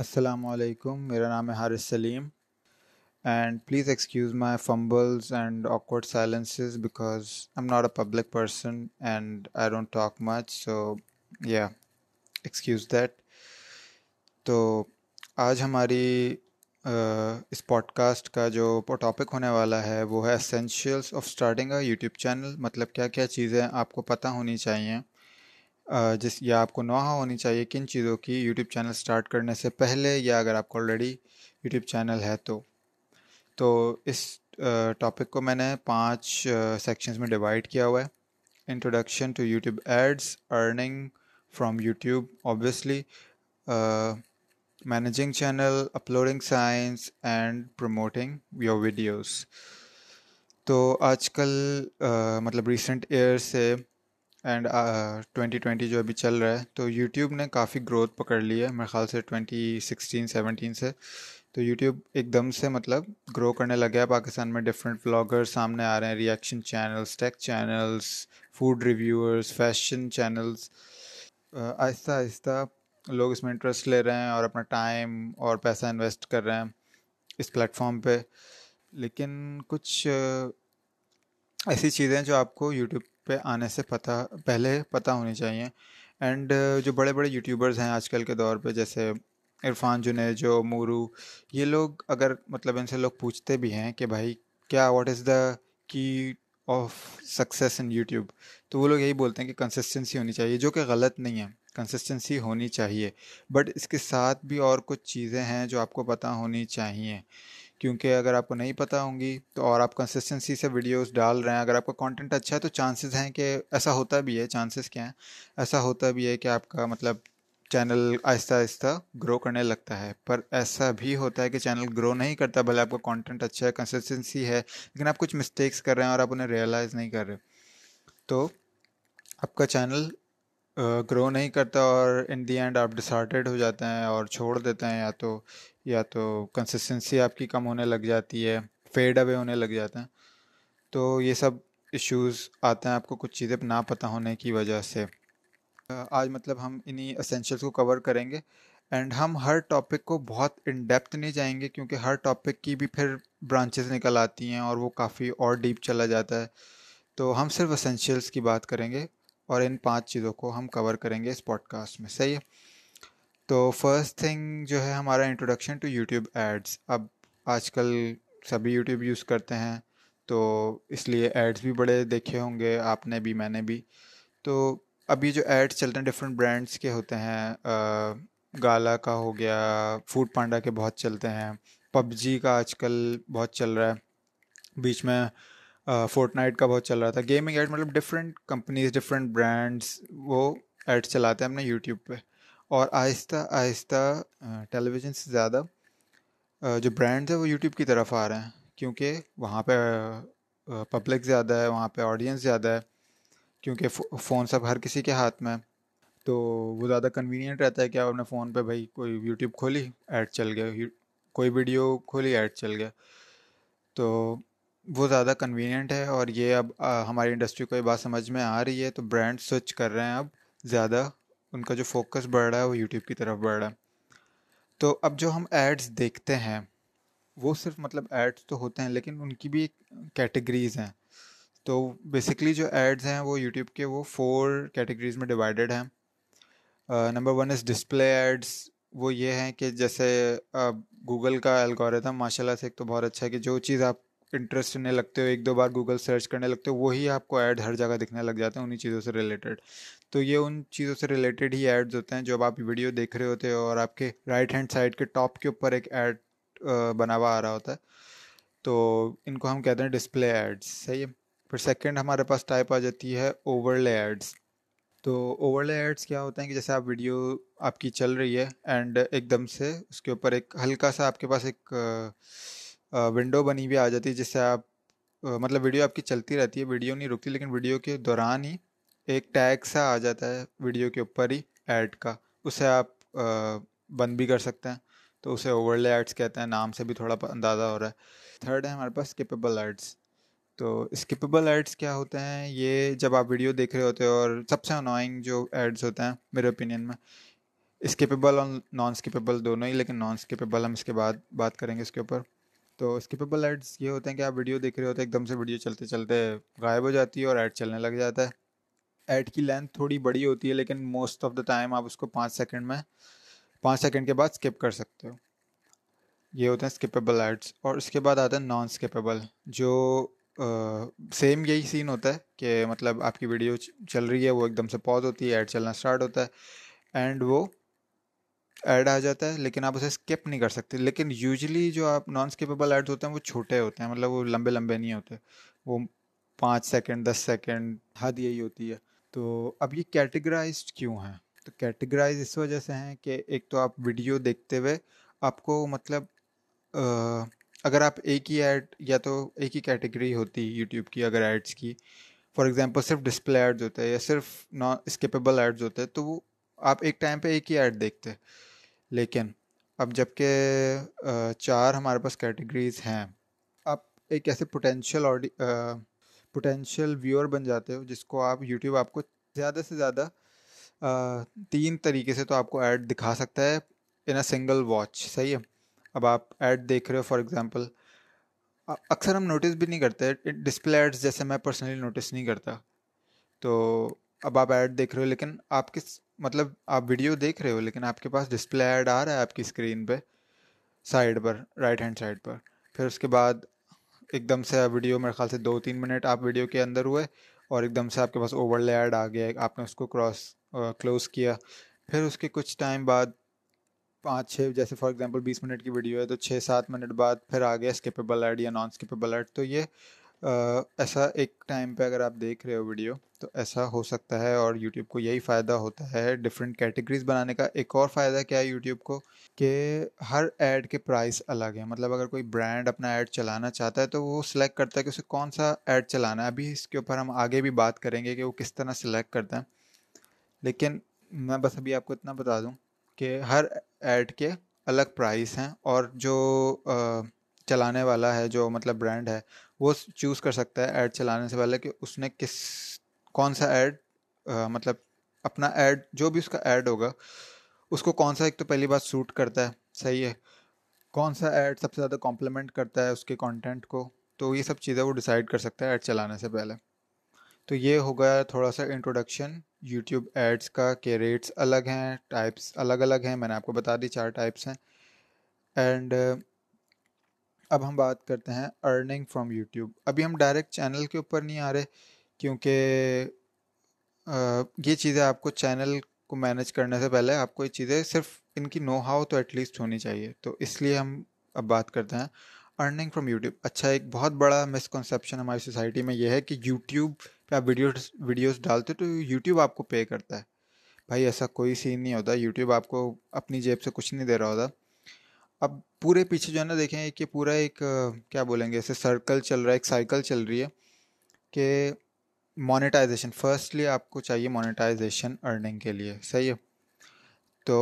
السلام علیکم، میرا نام ہے Haris Saleem and please excuse my fumbles and awkward silences because am not a public person and I don't talk much so yeah excuse that تو آج ہماری اس pod cost کا جو ٹاپک ہونے والا ہے وہ ہے essentials of starting a YouTube channel مطلب کیا کیا چیزیں آپ کو پتہ ہونی چاہیے۔ جس، یا آپ کو نوحہ ہونی چاہیے، کن چیزوں کی یوٹیوب چینل سٹارٹ کرنے سے پہلے یا اگر آپ کو آلریڈی یوٹیوب چینل ہے تو؟ تو اس ٹاپک کو میں نے پانچ سیکشنز میں ڈیوائڈ کیا ہوا ہے۔ Introduction to YouTube ads earning from YouTube obviously managing channel uploading science and promoting your videos تو آج کل مطلب ریسنٹ ایئر سے اینڈ ٹوینٹی ٹوینٹی جو ابھی چل رہا ہے، تو یوٹیوب نے کافی گروتھ پکڑ لی ہے میرے خیال سے ٹوینٹی سکسٹین، سیونٹین سے۔ تو یوٹیوب ایک دم سے مطلب گرو کرنے لگا ہے، پاکستان میں ڈفرینٹ بلاگر سامنے آ رہے ہیں reaction channels tech channels food reviewers fashion channels آہستہ آہستہ لوگ اس میں انٹرسٹ لے رہے ہیں اور اپنا ٹائم اور پیسہ انویسٹ کر رہے ہیں اس پلیٹفارم پہ۔ لیکن کچھ ایسی چیزیں جو آپ کو یوٹیوب پہ آنے سے پتہ، پہلے پتہ ہونی چاہیے۔ اینڈ جو بڑے بڑے یوٹیوبرز ہیں آج کل کے دور پہ، جیسے عرفان جنید، جو مورو، یہ لوگ اگر مطلب ان سے لوگ پوچھتے بھی ہیں کہ بھائی، کیا what is the key of success in YouTube تو وہ لوگ یہی بولتے ہیں کہ کنسسٹنسی ہونی چاہیے، جو کہ غلط نہیں ہے۔ کنسسٹنسی ہونی چاہیے۔ بٹ اس کے ساتھ بھی اور کچھ چیزیں ہیں جو آپ کو پتہ ہونی چاہیے۔ کیونکہ اگر آپ کو نہیں پتہ ہوں گی تو اور آپ کنسسٹنسی سے ویڈیوز ڈال رہے ہیں، اگر آپ کا کانٹینٹ اچھا ہے تو چانسز ہیں کہ ایسا ہوتا بھی ہے چانسز کیا ہیں؟ ایسا ہوتا بھی ہے کہ آپ کا مطلب چینل آہستہ آہستہ گرو کرنے لگتا ہے۔ پر ایسا بھی ہوتا ہے کہ چینل گرو نہیں کرتا، بھلے آپ کا کانٹینٹ اچھا ہے کنسسٹنسی ہے، لیکن آپ کچھ مسٹیکس کر رہے ہیں اور آپ انہیں ریئلائز نہیں کر رہے۔ تو آپ کا چینل گرو نہیں کرتا اور ان دی اینڈ آپ ڈسارٹیڈ ہو جاتے ہیں اور چھوڑ دیتے ہیں، یا تو یا تو کنسسٹنسی آپ کی کم ہونے لگ جاتی ہے فیڈ اوے ہونے لگ جاتے ہیں۔ تو یہ سب ایشوز آتے ہیں، آپ کو کچھ چیزیں نہ پتہ ہونے کی وجہ سے۔ آج مطلب ہم انہیں اسینشیلس کو کور کریں گے۔ اینڈ ہم ہر ٹاپک کو بہت ان ڈیپتھ نہیں جائیں گے، کیونکہ ہر ٹاپک کی بھی پھر برانچز نکل آتی ہیں اور وہ کافی اور ڈیپ چلا جاتا ہے۔ تو ہم صرف اسینشیلس کی بات کریں گے۔ اور ان پانچ چیزوں کو ہم کور کریں گے اس پوڈ کاسٹ میں، صحیح ہے؟ تو فرسٹ تھنگ جو ہے ہمارا انٹروڈکشن ٹو یوٹیوب ایڈس اب آج کل سبھی یوٹیوب یوز کرتے ہیں، تو اس لیے ایڈس بھی بڑے دیکھے ہوں گے، آپ نے بھی، میں نے بھی۔ تو ابھی جو ایڈس چلتے ہیں ڈفرینٹ برانڈس کے ہوتے ہیں گالا کا ہو گیا فوڈ پانڈا کے بہت چلتے ہیں، پب جی کا آج کل بہت چل رہا ہے۔ بیچ میں فورٹ نائٹ کا بہت چل رہا تھا۔ گیمنگ ایڈ مطلب ڈفرینٹ کمپنیز ڈفرینٹ برانڈس وہ ایڈ چلاتے ہیں اپنے یوٹیوب پہ۔ اور آہستہ آہستہ ٹیلی ویژن سے زیادہ جو برانڈز ہیں وہ یوٹیوب کی طرف آ رہے ہیں۔ کیونکہ وہاں پہ پبلک زیادہ ہے، وہاں پہ آڈینس زیادہ ہے۔ کیونکہ فون سب ہر کسی کے ہاتھ میں تو وہ زیادہ کنوینئنٹ رہتا ہے کہ آپ اپنے فون پہ بھائی کوئی یوٹیوب کھولی، ایڈ چل گیا۔ کوئی ویڈیو کھولی، ایڈ چل گیا۔ تو وہ زیادہ کنوینئنٹ ہے اور یہ اب ہماری انڈسٹری کو یہ بات سمجھ میں آ رہی ہے تو برانڈ سوئچ کر رہے ہیں اب زیادہ، ان کا جو فوکس بڑھ رہا ہے وہ یوٹیوب کی طرف بڑھ رہا ہے۔ تو اب جو ہم ایڈس دیکھتے ہیں، وہ صرف مطلب ایڈس تو ہوتے ہیں لیکن ان کی بھی ایک کیٹیگریز ہیں۔ تو بیسکلی جو ایڈز ہیں وہ یوٹیوب کے وہ فور کیٹیگریز میں ڈیوائڈیڈ ہیں۔ Number one is display ads وہ یہ ہیں کہ جیسے گوگل کا الگوریتھم ماشاء اللہ سے ایک تو بہت اچھا ہے کہ جو چیز آپ انٹرسٹ ہونے لگتے ہو، ایک دو بار گوگل سرچ کرنے لگتے ہو، وہی آپ کو ایڈ ہر جگہ دکھنے لگ جاتے ہیں انہیں چیزوں سے ریلیٹڈ تو یہ ان چیزوں سے ریلیٹڈ ہی ایڈز ہوتے ہیں جو آپ ویڈیو دیکھ رہے ہوتے ہو اور آپ کے رائٹ ہینڈ سائڈ کے ٹاپ کے اوپر ایک ایڈ بنا ہوا آ رہا ہوتا ہے۔ تو ان کو ہم کہتے ہیں ڈسپلے ایڈس صحیح ہے؟ پھر سیکنڈ ہمارے پاس ٹائپ آ جاتی ہے اوور لے ایڈس تو اوور لے ایڈس کیا ہوتے ہیں کہ جیسے آپ ویڈیو آپ کی چل رہی ہے اینڈ ایک دم سے اس کے اوپر ایک ہلکا سا آپ کے پاس ایک ونڈو بنی ہوئی آ جاتی ہے، جس سے آپ مطلب ویڈیو آپ کی چلتی رہتی ہے ویڈیو نہیں رکتی، لیکن ویڈیو کے دوران ہی ایک ٹیگ سا آ جاتا ہے ویڈیو کے اوپر ہی ایڈ کا۔ اسے آپ بند بھی کر سکتے ہیں۔ تو اسے اوور لے ایڈس کہتے ہیں، نام سے بھی تھوڑا اندازہ ہو رہا ہے۔ تھرڈ ہے ہمارے پاس اسکپیبل ایڈس تو اسکپیبل ایڈس کیا ہوتے ہیں؟ یہ جب آپ ویڈیو دیکھ رہے ہوتے ہیں، اور سب سے انوائنگ جو ایڈس ہوتے ہیں، میرے اوپینین میں اسکیپیبل اور نان اسکیپیبل دونوں ہی، لیکن نان اسکیپیبل ہم اس کے بعد بات کریں گے اس کے اوپر۔ تو اسکیپیبل ایڈس یہ ہوتے ہیں کہ آپ ویڈیو دیکھ رہے ہوتے ہیں، ایک دم سے ویڈیو چلتے چلتے غائب ہو جاتی ہے اور ایڈ چلنے لگ جاتا ہے۔ ایڈ کی لینتھ تھوڑی بڑی ہوتی ہے، لیکن موسٹ آف دا ٹائم آپ اس کو پانچ سیکنڈ میں، پانچ سیکنڈ کے بعد اسکپ کر سکتے ہو۔ یہ ہوتے ہیں اسکیپیبل ایڈس اور اس کے بعد آتا ہے نان اسکیپیبل جو سیم یہی سین ہوتا ہے کہ مطلب آپ کی ویڈیو چل رہی ہے، وہ ایک دم سے پوز ہوتی ہے، ایڈ چلنا اسٹارٹ ہوتا ہے۔ اینڈ وہ ایڈ آ جاتا ہے، لیکن آپ اسے اسکپ نہیں کر سکتے۔ لیکن یوزلی جو آپ نان اسکیپیبل ایڈز ہوتے ہیں، وہ چھوٹے ہوتے ہیں۔ مطلب وہ لمبے لمبے نہیں ہوتے۔ وہ پانچ سیکنڈ دس سیکنڈ حد یہی ہوتی ہے۔ تو اب یہ کیٹیگرائزڈ کیوں ہیں؟ تو کیٹیگرائز اس وجہ سے ہیں کہ ایک تو آپ ویڈیو دیکھتے ہوئے آپ کو مطلب اگر آپ ایک ہی ایڈ یا تو ایک ہی کیٹیگری ہوتی یوٹیوب کی، اگر ایڈس کی۔ فار ایگزامپل صرف ڈسپلے ایڈز ہوتے ہیں یا صرف نان اسکیپیبل ایڈز ہوتے ہیں، تو وہ آپ ایک ٹائم پہ ایک ہی ایڈ دیکھتے۔ لیکن اب جبکہ چار ہمارے پاس کیٹیگریز ہیں، آپ ایک ایسے پوٹینشیل آڈی پوٹینشیل ویور بن جاتے ہو، جس کو آپ یوٹیوب آپ کو زیادہ سے زیادہ تین طریقے سے تو آپ کو ایڈ دکھا سکتا ہے ان اے سنگل واچ صحیح ہے؟ اب آپ ایڈ دیکھ رہے ہو فار ایگزامپل اکثر ہم نوٹس بھی نہیں کرتے ڈسپلے ایڈس جیسے میں پرسنلی نوٹس نہیں کرتا، تو اب آپ ایڈ دیکھ رہے ہو، لیکن آپ کس مطلب آپ ویڈیو دیکھ رہے ہو، لیکن آپ کے پاس ڈسپلے ایڈ آ رہا ہے آپ کی اسکرین پہ سائڈ پر رائٹ ہینڈ سائڈ پر۔ پھر اس کے بعد ایک دم سے ویڈیو، میرے خیال سے دو تین منٹ آپ ویڈیو کے اندر ہوئے اور ایک دم سے آپ کے پاس اوور لے ایڈ آ گیا، آپ نے اس کو کراس کلوز کیا۔ پھر اس کے کچھ ٹائم بعد پانچ چھ، جیسے فار ایگزامپل بیس منٹ کی ویڈیو ہے تو چھ سات منٹ بعد پھر آ گیا اسکیپیبل ایڈ یا نان اسکیپیبل ایڈ تو یہ ایسا ایک ٹائم پہ اگر آپ دیکھ رہے ہو ویڈیو، تو ایسا ہو سکتا ہے اور یوٹیوب کو یہی فائدہ ہوتا ہے ڈفرینٹ کیٹیگریز بنانے کا۔ ایک اور فائدہ کیا ہے یوٹیوب کو؟ کہ ہر ایڈ کے پرائس الگ ہیں۔ مطلب اگر کوئی برانڈ اپنا ایڈ چلانا چاہتا ہے، تو وہ سلیکٹ کرتا ہے کہ اسے کون سا ایڈ چلانا ہے۔ ابھی اس کے اوپر ہم آگے بھی بات کریں گے کہ وہ کس طرح سلیکٹ کرتا ہے۔ لیکن میں بس ابھی آپ کو اتنا بتا دوں کہ ہر ایڈ کے الگ پرائس ہیں اور جو چلانے والا ہے، جو مطلب برانڈ ہے وہ چوز کر سکتا ہے ایڈ چلانے سے پہلے کہ اس نے کس، کون سا ایڈ مطلب اپنا ایڈ، جو بھی اس کا ایڈ ہوگا، اس کو کون سا ایک تو پہلی بات سوٹ کرتا ہے، صحیح ہے۔ کون سا ایڈ سب سے زیادہ کمپلیمنٹ کرتا ہے اس کے کانٹینٹ کو، تو یہ سب چیزیں وہ ڈیسائیڈ کر سکتا ہے ایڈ چلانے سے پہلے۔ تو یہ ہو گیا تھوڑا سا انٹروڈکشن یوٹیوب ایڈس کا کہ ریٹس الگ ہیں ٹائپس الگ الگ ہیں، میں نے آپ کو بتا دی چار ٹائپس ہیں۔ اینڈ اب ہم بات کرتے ہیں ارننگ فرام یوٹیوب ابھی ہم ڈائریکٹ چینل کے اوپر نہیں آ رہے کیونکہ یہ چیزیں آپ کو چینل کو مینیج کرنے سے پہلے آپ کو یہ چیزیں صرف ان کی نو ہاؤ تو ایٹ لیسٹ ہونی چاہیے۔ تو اس لیے ہم اب بات کرتے ہیں ارننگ فرام یوٹیوب اچھا ایک بہت بڑا مسکنسیپشن ہماری سوسائٹی میں یہ ہے کہ یوٹیوب پہ آپ ویڈیوز ویڈیوز ڈالتے تو یوٹیوب آپ کو پے کرتا ہے۔ بھائی ایسا کوئی سین نہیں ہوتا۔ یوٹیوب آپ کو اپنی جیب سے کچھ نہیں دے رہا ہوتا۔ اب پورے پیچھے جو ہے نا دیکھیں کہ پورا ایک، کیا بولیں گے، ایسے سرکل چل رہا ہے، ایک سائیکل چل رہی ہے کہ مانیٹائزیشن فرسٹلی آپ کو چاہیے مانیٹائزیشن ارننگ کے لیے، صحیح ہے؟ تو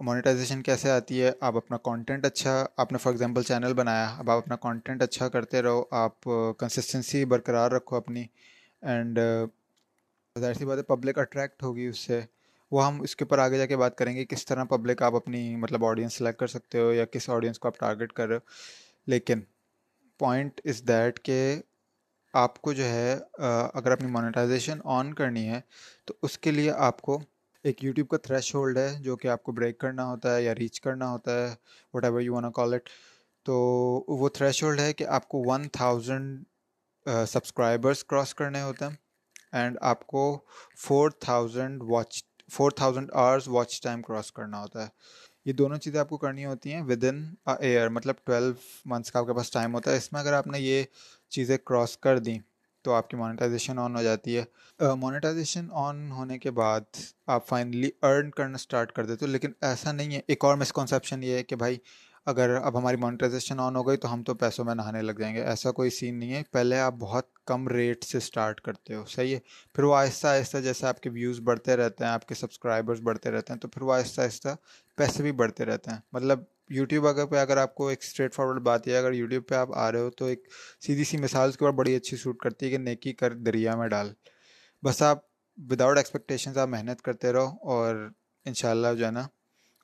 مانیٹائزیشن کیسے آتی ہے؟ آپ اپنا کانٹینٹ اچھا آپ نے فار ایگزامپل چینل بنایا، اب آپ اپنا کانٹینٹ اچھا کرتے رہو، آپ کنسسٹنسی برقرار رکھو اپنی اینڈ ظاہر سی بات ہے پبلک اٹریکٹ ہوگی اس سے۔ وہ ہم اس کے اوپر آگے جا کے بات کریں گے کس طرح پبلک آپ اپنی مطلب آڈینس سلیکٹ کر سکتے ہو یا کس آڈینس کو آپ ٹارگیٹ کر رہے ہو۔ لیکن پوائنٹ از دیٹ کہ آپ کو جو ہے اگر اپنی مانیٹائزیشن آن کرنی ہے، تو اس کے لیے آپ کو ایک یوٹیوب کا تھریش ہولڈ ہے، جو کہ آپ کو بریک کرنا ہوتا ہے یا ریچ کرنا ہوتا ہے whatever you want call it تو وہ تھریش ہولڈ ہے کہ آپ کو ون تھاؤزنڈ سبسکرائبرس کراس کرنے ہوتے ہیں اینڈ آپ کو four thousand watch four thousand hours watch time cross کرنا ہوتا ہے۔ یہ دونوں چیزیں آپ کو کرنی ہوتی ہیں ود ان ایئر مطلب ٹویلو منتھس کا آپ کے پاس ٹائم ہوتا ہے۔ اس میں اگر آپ نے یہ چیزیں کراس کر دیں تو آپ کی مانیٹائزیشن آن ہو جاتی ہے۔ مانیٹائزیشن آن ہونے کے بعد آپ فائنلی ارن کرنا اسٹارٹ کر دیتے ہو۔ لیکن ایسا نہیں ہے۔ ایک اور مسکنسیپشن یہ ہے کہ بھائی اگر اب ہماری مانیٹائزیشن آن ہو گئی تو ہم تو پیسوں میں نہانے لگ جائیں گے۔ ایسا کوئی سین نہیں ہے۔ پہلے آپ بہت کم ریٹ سے اسٹارٹ کرتے ہو، صحیح ہے۔ پھر وہ آہستہ آہستہ جیسے آپ کے ویوز بڑھتے رہتے ہیں، آپ کے سبسکرائبرز بڑھتے رہتے ہیں، تو پھر وہ آہستہ آہستہ پیسے بھی بڑھتے رہتے ہیں۔ مطلب یوٹیوب اگر پہ، اگر آپ کو ایک اسٹریٹ فارورڈ بات ہے، اگر یوٹیوب پہ آپ آ رہے ہو تو ایک سیدھی سی مثال اس کے بعد بڑی اچھی سوٹ کرتی ہے کہ نیکی کر دریا میں ڈال۔ بس آپ وداؤٹ ایکسپیکٹیشنز آپ محنت کرتے رہو اور انشاءاللہ جو ہے نا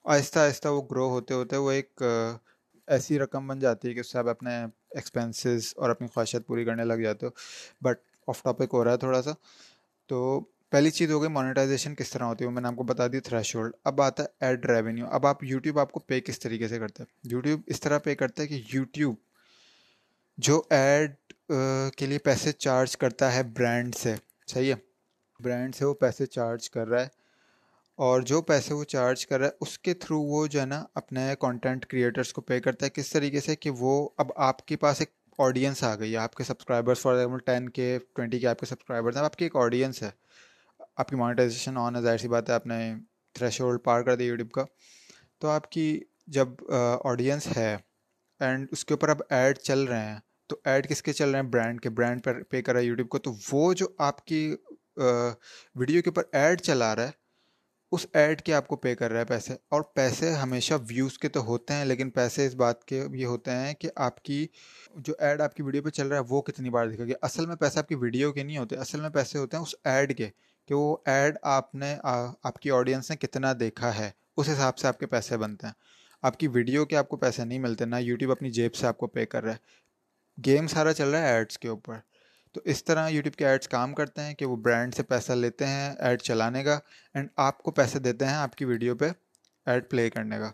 آہستہ آہستہ وہ گرو ہوتے ہوتے وہ ایک ایسی رقم بن جاتی ہے کہ اس سے آپ اپنے ایکسپینسز اور اپنی خواہشات پوری کرنے لگ جاتے ہو۔ بٹ آف ٹاپک ہو رہا ہے تھوڑا سا۔ تو پہلی چیز ہو گئی مانیٹائزیشن کس طرح ہوتی ہے، وہ میں نے آپ کو بتا دی تھریش ہولڈ اب آتا ہے ایڈ ریونیو اب آپ یوٹیوب آپ کو پے کس طریقے سے کرتے ہیں یوٹیوب اس طرح پے کرتا ہے کہ یوٹیوب جو ایڈ کے لیے پیسے چارج کرتا ہے برانڈ سے۔ صحیح ہے؟ برانڈ سے وہ پیسے چارج کر رہا ہے۔ اور جو پیسے وہ چارج کر رہا ہے، اس کے تھرو وہ جو ہے نا اپنے کانٹینٹ کریٹرس کو پے کرتا ہے۔ کس طریقے سے کہ وہ اب آپ کے پاس ایک آڈینس آ گئی ہے۔ آپ کے subscribers for example ten K twenty K آپ کے سبسکرائبرس ہیں آپ کی ایک آڈینس ہے۔ آپ کی مانیٹائزیشن آن ہے، ظاہر سی بات ہے، آپ نے تھریش ہولڈ پار کر دیا یوٹیوب کا۔ تو آپ کی جب آڈینس ہے اینڈ اس کے اوپر اب ایڈ چل رہے ہیں، تو ایڈ کس کے چل رہے ہیں؟ برانڈ کے۔ برانڈ پر پے کر رہا ہے یوٹیوب کو۔ تو وہ جو آپ کی ویڈیو کے اوپر ایڈ چلا رہا ہے اس ایڈ کے آپ کو پے کر رہا ہے پیسے۔ اور پیسے ہمیشہ ویوز کے تو ہوتے ہیں، لیکن پیسے اس بات کے یہ ہوتے ہیں کہ آپ کی جو ایڈ آپ کی ویڈیو پہ چل رہا ہے وہ کتنی بار دکھا گیا۔ اصل میں پیسے آپ کی ویڈیو کے نہیں ہوتے، اصل میں پیسے ہوتے ہیں اس ایڈ کے کہ وہ ایڈ آپ نے، آپ کی آڈینس نے کتنا دیکھا ہے۔ اس حساب سے آپ کے پیسے بنتے ہیں۔ آپ کی ویڈیو کے آپ کو پیسے نہیں ملتے، نہ یوٹیوب اپنی جیب سے آپ کو پے کر رہا ہے۔ گیم سارا چل رہا ہے ایڈس کے اوپر۔ تو اس طرح یوٹیوب کے ایڈس کام کرتے ہیں کہ وہ برانڈ سے پیسہ لیتے ہیں ایڈ چلانے کا اینڈ آپ کو پیسے دیتے ہیں آپ کی ویڈیو پہ ایڈ پلے کرنے کا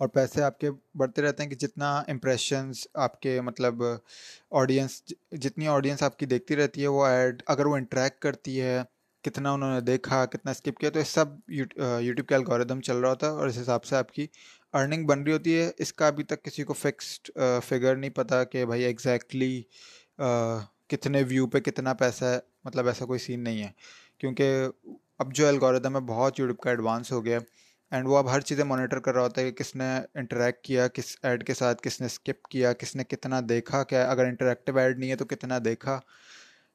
اور پیسے آپ کے بڑھتے رہتے ہیں کہ جتنا امپریشنس آپ کے مطلب آڈینس جتنی آڈینس آپ کی دیکھتی رہتی ہے وہ ایڈ اگر وہ انٹریکٹ کرتی ہے کتنا انہوں نے دیکھا کتنا اسکپ کیا تو اس سب یوٹیوب کے الگوریدم چل رہا ہوتا ہے اور اس حساب سے آپ کی ارننگ بن رہی ہوتی ہے اس کا ابھی تک کسی کو فکسڈ فگر نہیں پتہ کہ بھائی ایگزیکٹلی کتنے ویو پہ کتنا پیسہ ہے مطلب ایسا کوئی سین نہیں ہے۔ کیونکہ اب جو الگوریدم ہے، بہت یوٹیوب کا ایڈوانس ہو گیا اینڈ وہ اب ہر چیزیں مانیٹر کر رہا ہوتا ہے کہ کس نے انٹریکٹ کیا، کس ایڈ کے ساتھ کس نے اسکپ کیا، کس نے کتنا دیکھا۔ کیا اگر انٹریکٹیو ایڈ نہیں ہے تو کتنا دیکھا؟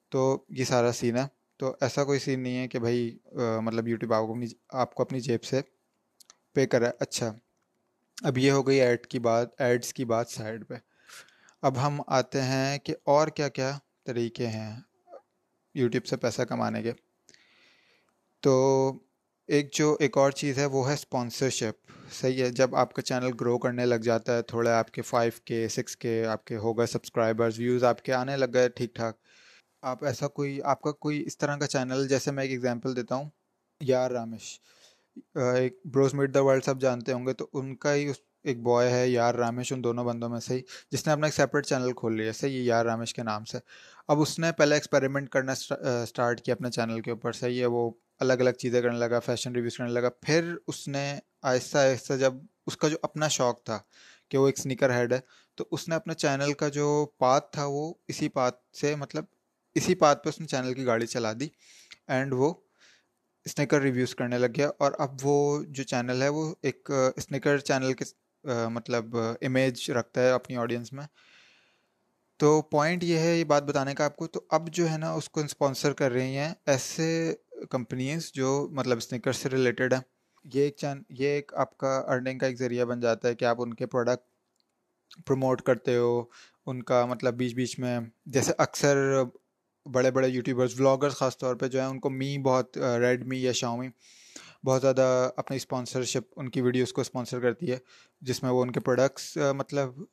تو یہ سارا سین ہے۔ تو ایسا کوئی سین نہیں ہے کہ بھائی مطلب یوٹیوب آپ کو اپنی، آپ کو اپنی جیب سے پے کرا اچھا اب یہ ہو گئی ایڈ کی بات ایڈس کی بات سائڈ پہ۔ اب ہم آتے ہیں کہ اور کیا کیا طریقے ہیں یوٹیوب سے پیسہ کمانے کے۔ تو ایک جو ایک اور چیز ہے وہ ہے اسپانسرشپ صحیح ہے، جب آپ کا چینل گرو کرنے لگ جاتا ہے، تھوڑے آپ کے فائیو کے سکس کے آپ کے ہو گئے سبسکرائبرز ویوز آپ کے آنے لگ گئے ٹھیک ٹھاک۔ آپ ایسا کوئی، آپ کا کوئی اس طرح کا چینل جیسے میں ایک ایگزامپل دیتا ہوں، یار رامش۔ ایک بروز میٹ دا ورلڈ سب جانتے ہوں گے، تو ان کا ہی اس ایک بوائے ہے، یار رامش ان دونوں بندوں میں سے ہی۔ جس نے اپنا ایک سیپریٹ چینل کھول لیا، صحیح، یہ یار رامش کے نام سے۔ اب اس نے پہلے ایکسپیریمنٹ کرنا اسٹارٹ کیا اپنے چینل کے اوپر، صحیح ہے، وہ الگ الگ چیزیں کرنے لگا فیشن ریویوز کرنے لگا۔ پھر اس نے آہستہ آہستہ جب اس کا جو اپنا شوق تھا کہ وہ ایک سنیکر ہیڈ ہے، تو اس نے اپنے چینل کا جو پات تھا، وہ اسی پات سے مطلب اسی پات پہ اس نے چینل کی گاڑی چلا دی۔ اینڈ وہ اسنیکر ریویوز کرنے لگ گیا۔ اور اب وہ جو چینل ہے، وہ ایک اسنیکر چینل کے مطلب امیج رکھتا ہے اپنی آڈینس میں۔ تو پوائنٹ یہ ہے، یہ بات بتانے کا آپ کو، تو اب جو ہے نا، اس کو اسپانسر کر رہی ہیں ایسے کمپنیز جو مطلب اسنیکر سے ریلیٹڈ ہیں۔ یہ ایک چین یہ ایک آپ کا ارننگ کا ایک ذریعہ بن جاتا ہے کہ آپ ان کے پروڈکٹ پروموٹ کرتے ہو۔ ان کا مطلب بیچ بیچ میں، جیسے اکثر بڑے بڑے یوٹیوبرز ولاگرز خاص طور پہ جو ہیں، ان کو می بہت ریڈ می یا شاؤمی بہت زیادہ اپنی اسپانسرشپ ان کی ویڈیوز کو اسپانسر کرتی ہے، جس میں وہ ان کے پروڈکٹس مطلب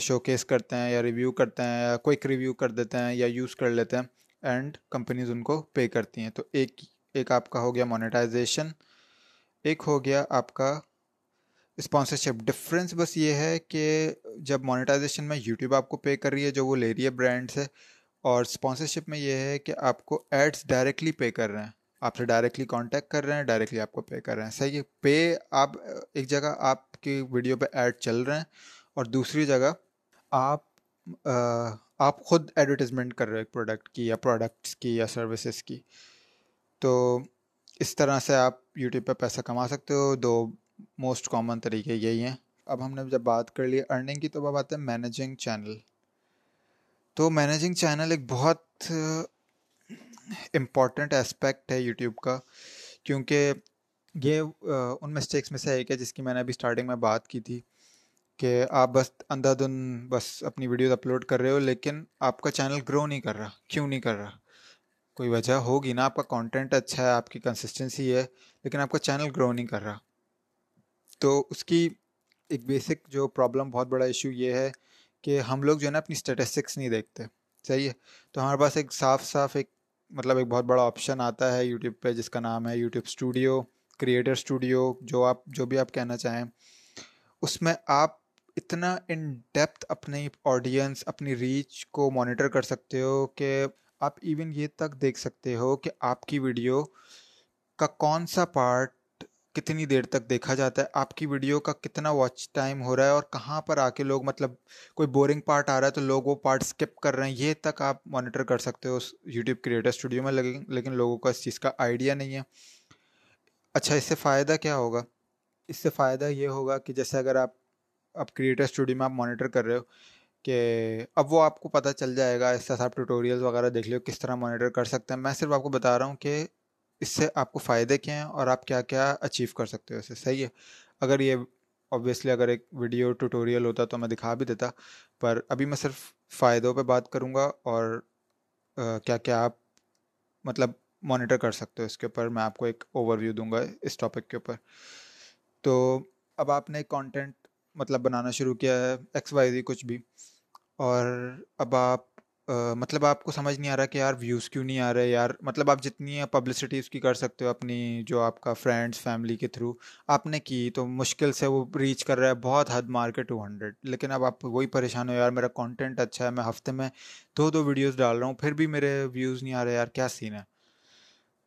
شو کیس کرتے ہیں یا ریویو کرتے ہیں یا کوئک ریویو کر دیتے ہیں یا یوز کر لیتے ہیں اینڈ کمپنیز ان کو پے کرتی ہیں۔ تو ایک ایک آپ کا ہو گیا مانیٹائزیشن ایک ہو گیا آپ کا اسپانسرشپ ڈفرینس بس یہ ہے کہ جب مانیٹائزیشن میں یوٹیوب آپ کو پے کر رہی ہے، جو وہ لے رہی ہے برانڈ سے، اور اسپانسرشپ میں یہ ہے کہ آپ کو ایڈس ڈائریکٹلی پے کر رہے ہیں۔ آپ سے ڈائریکٹلی کانٹیکٹ کر رہے ہیں ڈائریکٹلی آپ کو پے کر رہے ہیں۔ صحیح ہے پے آپ، ایک جگہ آپ کی ویڈیو پہ ایڈ چل رہے ہیں اور دوسری جگہ آپ آپ خود ایڈورٹیزمنٹ کر رہے ہیں ایک پروڈکٹ کی یا پروڈکٹس کی یا سروسز کی۔ تو اس طرح سے آپ یوٹیوب پہ پیسہ کما سکتے ہو، دو موسٹ کامن طریقے یہی ہیں۔ اب ہم نے جب بات کر لی ارننگ کی، تو اب آتے ہیں مینیجنگ چینل تو مینیجنگ چینل ایک بہت امپورٹنٹ اسپیکٹ ہے یوٹیوب کا، کیونکہ یہ ان مسٹیکس میں سے ایک ہے جس کی میں نے ابھی اسٹارٹنگ میں بات کی تھی کہ آپ بس اندھا دن بس اپنی ویڈیوز اپلوڈ کر رہے ہو، لیکن آپ کا چینل گرو نہیں کر رہا، کیوں نہیں کر رہا؟ کوئی وجہ ہوگی نا؟ آپ کا کانٹینٹ اچھا ہے، آپ کی کنسسٹنسی ہے، لیکن آپ کا چینل گرو نہیں کر رہا۔ تو اس کی ایک بیسک جو پرابلم بہت بڑا ایشو یہ ہے کہ ہم لوگ جو ہے نا اپنی اسٹیٹسٹکس نہیں دیکھتے، صحیح ہے؟ تو ہمارے پاس ایک صاف صاف ایک مطلب ایک بہت بڑا آپشن آتا ہے یوٹیوب پہ جس کا نام ہے یوٹیوب اسٹوڈیو کریٹر اسٹوڈیو جو آپ، جو بھی آپ کہنا چاہیں۔ اس میں آپ اتنا ان ڈیپتھ اپنی آڈینس اپنی ریچ کو مانیٹر کر سکتے ہو کہ آپ ایون یہ تک دیکھ سکتے ہو کہ آپ کی ویڈیو کا کون سا پارٹ کتنی دیر تک دیکھا جاتا ہے؟ آپ کی ویڈیو کا کتنا واچ ٹائم ہو رہا ہے اور کہاں پر آ کے لوگ مطلب کوئی بورنگ پارٹ آ رہا ہے تو لوگ وہ پارٹ اسکپ کر رہے ہیں؟ یہ تک آپ مانیٹر کر سکتے ہو اس یوٹیوب کریٹر اسٹوڈیو میں، لیکن لیکن لوگوں کا اس چیز کا آئیڈیا نہیں ہے۔ اچھا اس سے فائدہ کیا ہوگا؟ اس سے فائدہ یہ ہوگا کہ جیسے اگر آپ اب کریٹر اسٹوڈیو میں آپ مانیٹر کر رہے ہو کہ اب وہ آپ کو پتہ چل جائے گا، اس طرح آپ ٹیوٹوریلز وغیرہ دیکھ لو کس طرح مانیٹر کر سکتے ہیں۔ میں صرف آپ کو بتا رہا ہوں کہ اس سے آپ کو فائدے کیا ہیں اور آپ کیا کیا اچیو کر سکتے ہو اسے صحیح ہے۔ اگر یہ اوبیسلی اگر ایک ویڈیو ٹوٹوریل ہوتا تو میں دکھا بھی دیتا، پر ابھی میں صرف فائدوں پہ بات کروں گا اور کیا کیا آپ مطلب مانیٹر کر سکتے ہو اس کے اوپر؟ میں آپ کو ایک اوور ویو دوں گا اس ٹاپک کے اوپر۔ تو اب آپ نے کانٹینٹ مطلب بنانا شروع کیا ہے ایکس وائی زی کچھ بھی، اور اب آپ مطلب آپ کو سمجھ نہیں آ رہا کہ یار ویوز کیوں نہیں آ رہے؟ یار مطلب آپ جتنی پبلسٹی اس کی کر سکتے ہو اپنی، جو آپ کا فرینڈس فیملی کے تھرو آپ نے کی تو مشکل سے وہ ریچ کر رہا ہے بہت حد مار کے ٹو ہنڈریڈ لیکن اب آپ وہی پریشان ہو، یار میرا کانٹینٹ اچھا ہے، میں ہفتے میں دو دو ویڈیوز ڈال رہا ہوں، پھر بھی میرے ویوز نہیں آ رہے، یار کیا سین ہے؟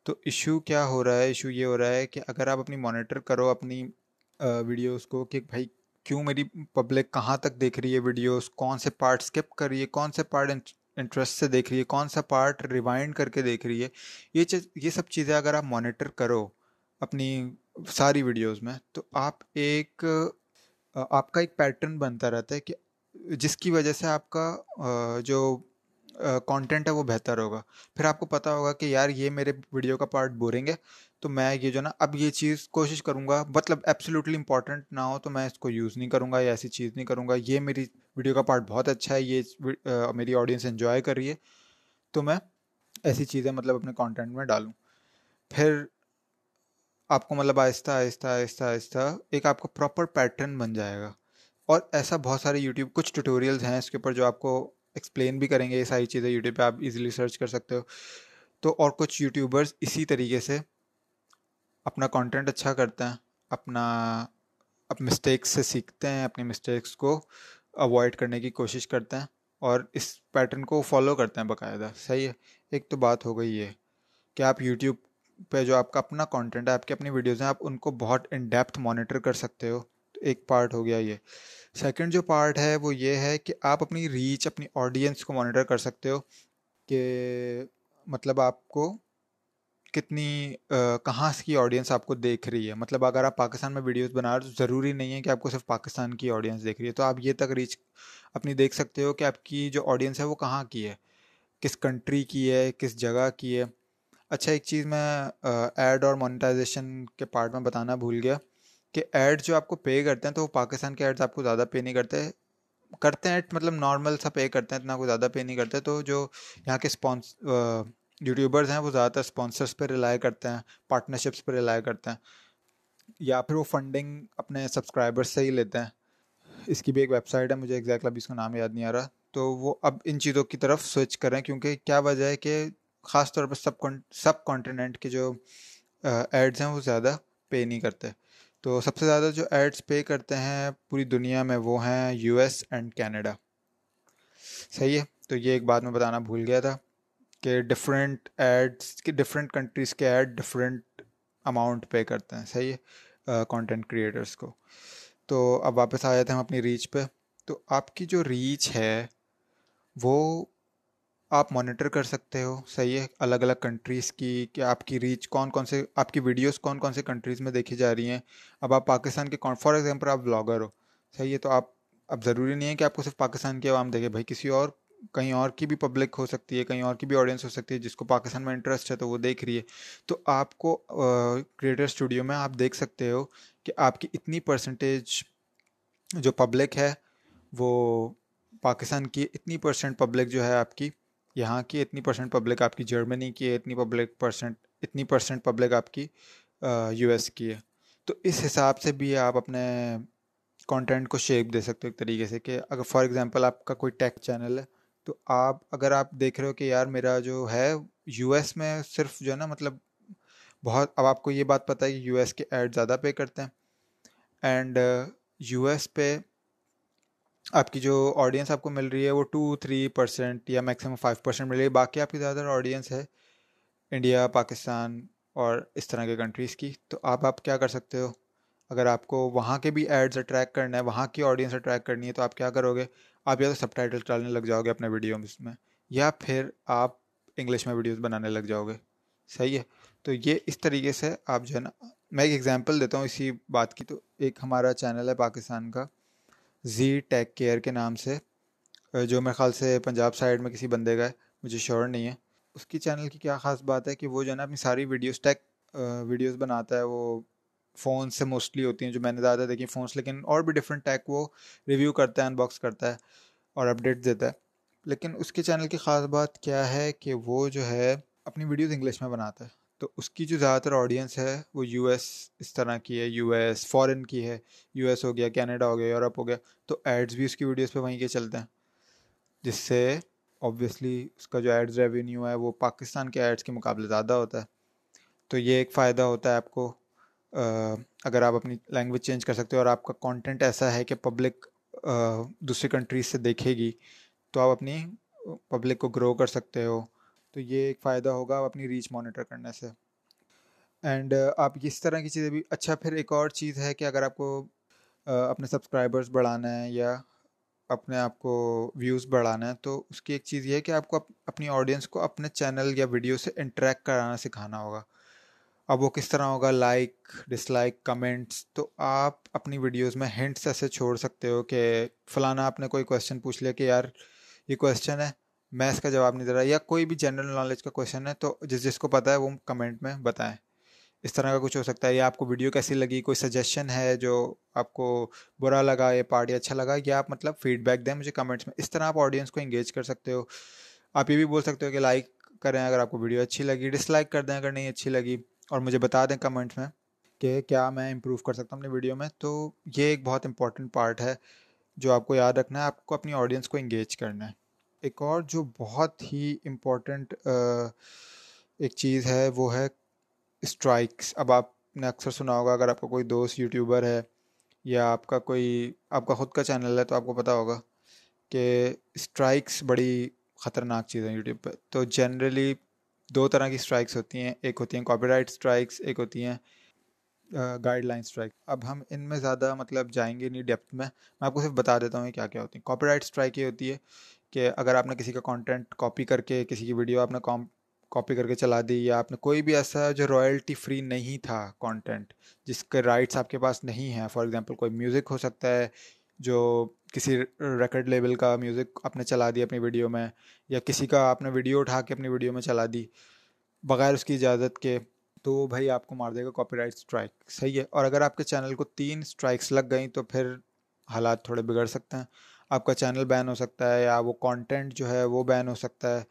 تو ایشو کیا ہو رہا ہے؟ ایشو یہ ہو رہا ہے کہ اگر آپ اپنی مانیٹر کرو اپنی ویڈیوز کو کہ بھائی کیوں میری پبلک کہاں تک دیکھ رہی ہے ویڈیوز کون سے پارٹ اسکپ کر رہی ہے؟ کون سے پارٹ انٹرسٹ سے دیکھ رہی ہے، کون سا پارٹ ریوائنڈ کر کے دیکھ رہی ہے، یہ چیز، یہ سب چیزیں اگر آپ مانیٹر کرو اپنی ساری ویڈیوز میں، تو آپ ایک، آپ کا ایک پیٹرن بنتا رہتا ہے کہ جس کی وجہ سے آپ کا جو کانٹینٹ ہے وہ بہتر ہوگا۔ پھر آپ کو پتہ ہوگا کہ یار یہ میرے ویڈیو کا پارٹ بورنگ ہے۔ تو میں یہ جو نا اب یہ چیز کوشش کروں گا مطلب ایپسلیوٹلی امپورٹنٹ نہ ہو تو میں اس کو یوز نہیں کروں گا یا ایسی چیز نہیں کروں گا۔ یہ میری ویڈیو کا پارٹ بہت اچھا ہے، یہ میری آڈینس انجوائے کر رہی ہے۔ تو میں ایسی چیزیں مطلب اپنے کانٹینٹ میں ڈالوں۔ پھر آپ کو مطلب آہستہ آہستہ آہستہ آہستہ ایک آپ کا پراپر پیٹرن بن جائے گا۔ اور ایسا بہت سارے یوٹیوب کچھ ٹیوٹوریلز ہیں اس کے اوپر جو آپ کو ایکسپلین بھی کریں گے، یہ ساری چیزیں یوٹیوب پہ آپ ایزیلی سرچ کر سکتے ہو۔ تو اور کچھ یوٹیوبرز اسی طریقے سے اپنا کانٹینٹ اچھا کرتے ہیں، اپنا اب مسٹیکس سے سیکھتے ہیں، اپنی مسٹیکس کو اوائڈ کرنے کی کوشش کرتے ہیں اور اس پیٹرن کو فالو کرتے ہیں باقاعدہ۔ صحیح ہے۔ ایک تو بات ہو گئی یہ کہ آپ یوٹیوب پہ جو آپ کا اپنا کانٹینٹ ہے، آپ کی اپنی ویڈیوز ہیں، آپ ان کو بہت ان ڈیپتھ مانیٹر کر سکتے ہو۔ تو ایک پارٹ ہو گیا یہ۔ سیکنڈ جو پارٹ ہے، وہ یہ ہے کہ آپ اپنی ریچ اپنی آڈینس کو مانیٹر کر سکتے ہو کہ مطلب آپ کو کتنی کہاں کی آڈینس آپ کو دیکھ رہی ہے؟ مطلب اگر آپ پاکستان میں ویڈیوز بنا رہے تو ضروری نہیں ہے کہ آپ کو صرف پاکستان کی آڈینس دیکھ رہی ہے۔ تو آپ یہ تک ریچ اپنی دیکھ سکتے ہو کہ آپ کی جو آڈینس ہے وہ کہاں کی ہے؟ کس کنٹری کی ہے؟ کس جگہ کی ہے؟ اچھا ایک چیز میں ایڈ اور مونیٹائزیشن کے پارٹ میں بتانا بھول گیا کہ ایڈ جو آپ کو پے کرتے ہیں تو وہ پاکستان کے ایڈز آپ کو زیادہ پے نہیں کرتے۔ کرتے ہیں مطلب نارمل سا پے کرتے ہیں، اتنا کوئی زیادہ پے نہیں کرتے۔ تو جو یہاں کے اسپانس یوٹیوبرز ہیں، وہ زیادہ تر اسپانسرس پہ ریلائی کرتے ہیں پارٹنرشپس پہ ریلائی کرتے ہیں، یا پھر وہ فنڈنگ اپنے سبسکرائبرس سے ہی لیتے ہیں۔ اس کی بھی ایک ویب سائٹ ہے، مجھے ایگزیکٹ ابھی اس کا نام یاد نہیں آ رہا۔ تو وہ اب ان چیزوں کی طرف سوئچ کریں، کیونکہ کیا وجہ ہے کہ خاص طور پر سب سب کانٹیننٹ کے جو ایڈز ہیں، وہ زیادہ پے نہیں کرتے۔ تو سب سے زیادہ جو ایڈس پے کرتے ہیں پوری دنیا میں، وہ ہیں یو ایس اینڈ کینیڈا صحیح ہے؟ تو یہ ایک بات میں بتانا بھول گیا تھا۔ کہ ڈفرینٹ ایڈس کی ڈفرینٹ کنٹریز کے ایڈ ڈفرینٹ اماؤنٹ پے کرتے ہیں، صحیح؟ ہے کانٹینٹ کریٹرس کو۔ تو اب واپس آئے تھے ہم اپنی ریچ پہ۔ تو آپ کی جو ریچ ہے، وہ آپ مانیٹر کر سکتے ہو، صحیح ہے؟ الگ الگ کنٹریز کی، کہ آپ کی ریچ کون کون سے، آپ کی ویڈیوز کون کون سے کنٹریز میں دیکھی جا رہی ہیں۔ اب آپ پاکستان کے فار ایگزامپل آپ بلاگر ہو، صحیح ہے؟ تو آپ، اب ضروری نہیں ہے کہ آپ کو صرف پاکستان کی عوام دیکھے، بھائی کسی اور کہیں اور کی بھی پبلک ہو سکتی ہے، کہیں اور کی بھی آڈینس ہو سکتی ہے، جس کو پاکستان میں انٹرسٹ ہے تو وہ دیکھ رہی ہے۔ تو آپ کو کریٹر اسٹوڈیو میں آپ دیکھ سکتے ہو کہ آپ کی اتنی پرسنٹیج جو پبلک ہے، وہ پاکستان کی اتنی پرسنٹ پبلک جو ہے آپ کی، یہاں کی اتنی پرسنٹ پبلک آپ کی جرمنی کی ہے اتنی پبلک پرسنٹ اتنی پرسنٹ پبلک آپ کی یو ایس کی ہے۔ تو اس حساب سے بھی آپ اپنے کانٹینٹ کو شیپ دے سکتے ہو ایک طریقے سے کہ اگر فار ایگزامپل آپ کا کوئی ٹیک چینل ہے تو آپ اگر آپ دیکھ رہے ہو کہ یار میرا جو ہے یو ایس میں صرف جو ہے نا مطلب بہت اب آپ کو یہ بات پتہ ہے کہ یو ایس کے ایڈ زیادہ پے کرتے ہیں اینڈ یو ایس پہ آپ کی جو آڈینس آپ کو مل رہی ہے وہ ٹو تھری پرسینٹ یا میکسیمم فائیو پرسینٹ مل رہی ہے۔ باقی آپ کی زیادہ تر آڈینس ہے انڈیا، پاکستان اور اس طرح کے کنٹریز کی۔ تو آپ آپ کیا کر سکتے ہو؟ اگر آپ کو وہاں کے بھی ایڈز اٹریک کرنا ہے وہاں کی آڈینس اٹریک کرنی ہے، تو آپ کیا کرو گے؟ آپ یا تو سب ٹائٹل ڈالنے لگ جاؤ گے اپنے ویڈیو میں یا پھر آپ انگلش میں ویڈیوز بنانے لگ جاؤ گے۔ صحیح ہے۔ تو یہ اس طریقے سے آپ جو ہے نا، میں ایک ایگزامپل دیتا ہوں اسی بات کی۔ تو ایک ہمارا چینل ہے پاکستان کا زی ٹیک کیئر کے نام سے، جو میرے خیال سے پنجاب سائڈ میں کسی بندے کا ہے، مجھے شور نہیں ہے۔ اس کی چینل کی کیا خاص بات ہے کہ وہ جو ہے نا اپنی ساری ویڈیوز ٹیک ویڈیوز بناتا ہے، وہ فون سے موسٹلی ہوتی ہیں جو میں نے زیادہ دیکھی فونس لیکن اور بھی ڈفرینٹ ٹیک وہ ریویو کرتا ہے ان باکس کرتا ہے اور اپڈیٹ دیتا ہے۔ لیکن اس کے چینل کی خاص بات کیا ہے کہ وہ جو ہے اپنی ویڈیوز انگلش میں بناتا ہے۔ تو اس کی جو زیادہ تر آڈینس ہے وہ یو ایس اس طرح کی ہے یو ایس فورن کی ہے۔ یو ایس ہو گیا کینیڈا ہو گیا یورپ ہو گیا۔ تو ایڈز بھی اس کی ویڈیوز پہ وہیں کے چلتے ہیں۔ جس سے آبویسلی اس کا جو ایڈز ریونیو ہے وہ پاکستان کے ایڈس کے مقابلے زیادہ ہوتا ہے۔ تو یہ ایک فائدہ ہوتا ہے آپ کو۔ اگر آپ اپنی لینگویج چینج کر سکتے ہو اور آپ کا کانٹینٹ ایسا ہے کہ پبلک دوسری کنٹریز سے دیکھے گی، تو آپ اپنی پبلک کو گرو کر سکتے ہو، تو یہ ایک فائدہ ہوگا اپنی ریچ مانیٹر کرنے سے۔ اینڈ آپ اس طرح کی چیزیں بھی اچھا پھر ایک اور چیز ہے کہ اگر آپ کو اپنے سبسکرائبرس بڑھانا ہے یا اپنے آپ کو ویوز بڑھانا ہے، تو اس کی ایک چیز یہ ہے کہ آپ کو اپنی آڈینس کو اپنے چینل یا ویڈیو سے انٹریکٹ کرانا سکھانا ہوگا۔ اب وہ کس طرح ہوگا؟ لائک ڈس لائک کمنٹس تو آپ اپنی ویڈیوز میں ہنٹس ایسے چھوڑ سکتے ہو کہ فلانا آپ نے کوئی کویشچن پوچھ لیا کہ یار یہ کویشچن ہے، میں اس کا جواب نہیں دے رہا، یا کوئی بھی جنرل نالج کا کویشچن ہے تو جس جس کو پتہ ہے وہ کمنٹ میں بتائیں۔ اس طرح کا کچھ ہو سکتا ہے، یا آپ کو ویڈیو کیسی لگی، کوئی سجیشن ہے جو آپ کو برا لگا، یا پارٹی اچھا لگا، یا آپ مطلب فیڈ بیک دیں مجھے کمنٹس میں۔ اس طرح آپ آڈینس کو انگیج کر سکتے ہو۔ آپ یہ بھی بول سکتے ہو کہ لائک کریں اگر آپ کو ویڈیو اچھی لگی ڈس لائک کر دیں اگر نہیں اچھی لگی۔ اور مجھے بتا دیں کمنٹس میں کہ کیا میں امپروو کر سکتا ہوں اپنی ویڈیو میں، تو یہ ایک بہت امپورٹنٹ پارٹ ہے جو آپ کو یاد رکھنا ہے، آپ کو اپنی آڈینس کو انگیج کرنا ہے۔ ایک اور جو بہت ہی امپورٹنٹ ایک چیز ہے، وہ ہے اسٹرائکس اب آپ نے اکثر سنا ہوگا، اگر آپ کا کوئی دوست یوٹیوبر ہے یا آپ کا کوئی، آپ کا خود کا چینل ہے، تو آپ کو پتہ ہوگا کہ اسٹرائکس بڑی خطرناک چیز ہیں یوٹیوب پہ۔ تو جنرلی دو طرح کی اسٹرائکس ہوتی ہیں، ایک ہوتی ہیں کاپی رائٹ اسٹرائکس ایک ہوتی ہیں گائیڈ لائن اسٹرائک اب ہم ان میں زیادہ مطلب جائیں گے نہیں ڈیپتھ میں۔ میں آپ کو صرف بتا دیتا ہوں کیا کیا ہوتی ہیں۔ کاپی رائٹ اسٹرائک یہ ہوتی ہے کہ اگر آپ نے کسی کا کانٹینٹ کاپی کر کے کسی کی ویڈیو آپ نے کاپی کر کے چلا دی یا آپ نے کوئی بھی ایسا جو رائلٹی فری نہیں تھا کانٹینٹ جس کے رائٹس آپ کے پاس نہیں ہیں۔ فار ایگزامپل کوئی میوزک ہو سکتا ہے جو کسی ریکڈ لیبل کا میوزک آپ نے چلا دی اپنی ویڈیو میں، یا کسی کا آپ نے ویڈیو اٹھا کے اپنی ویڈیو میں چلا دی، بغیر اس کی اجازت کے، تو بھائی آپ کو مار دے گا کاپی رائٹ اسٹرائک صحیح ہے؟ اور اگر آپ کے چینل کو تین اسٹرائکس لگ گئیں تو پھر حالات تھوڑے بگڑ سکتے ہیں۔ آپ کا چینل بین ہو سکتا ہے، یا وہ کانٹینٹ جو ہے وہ بین ہو سکتا ہے۔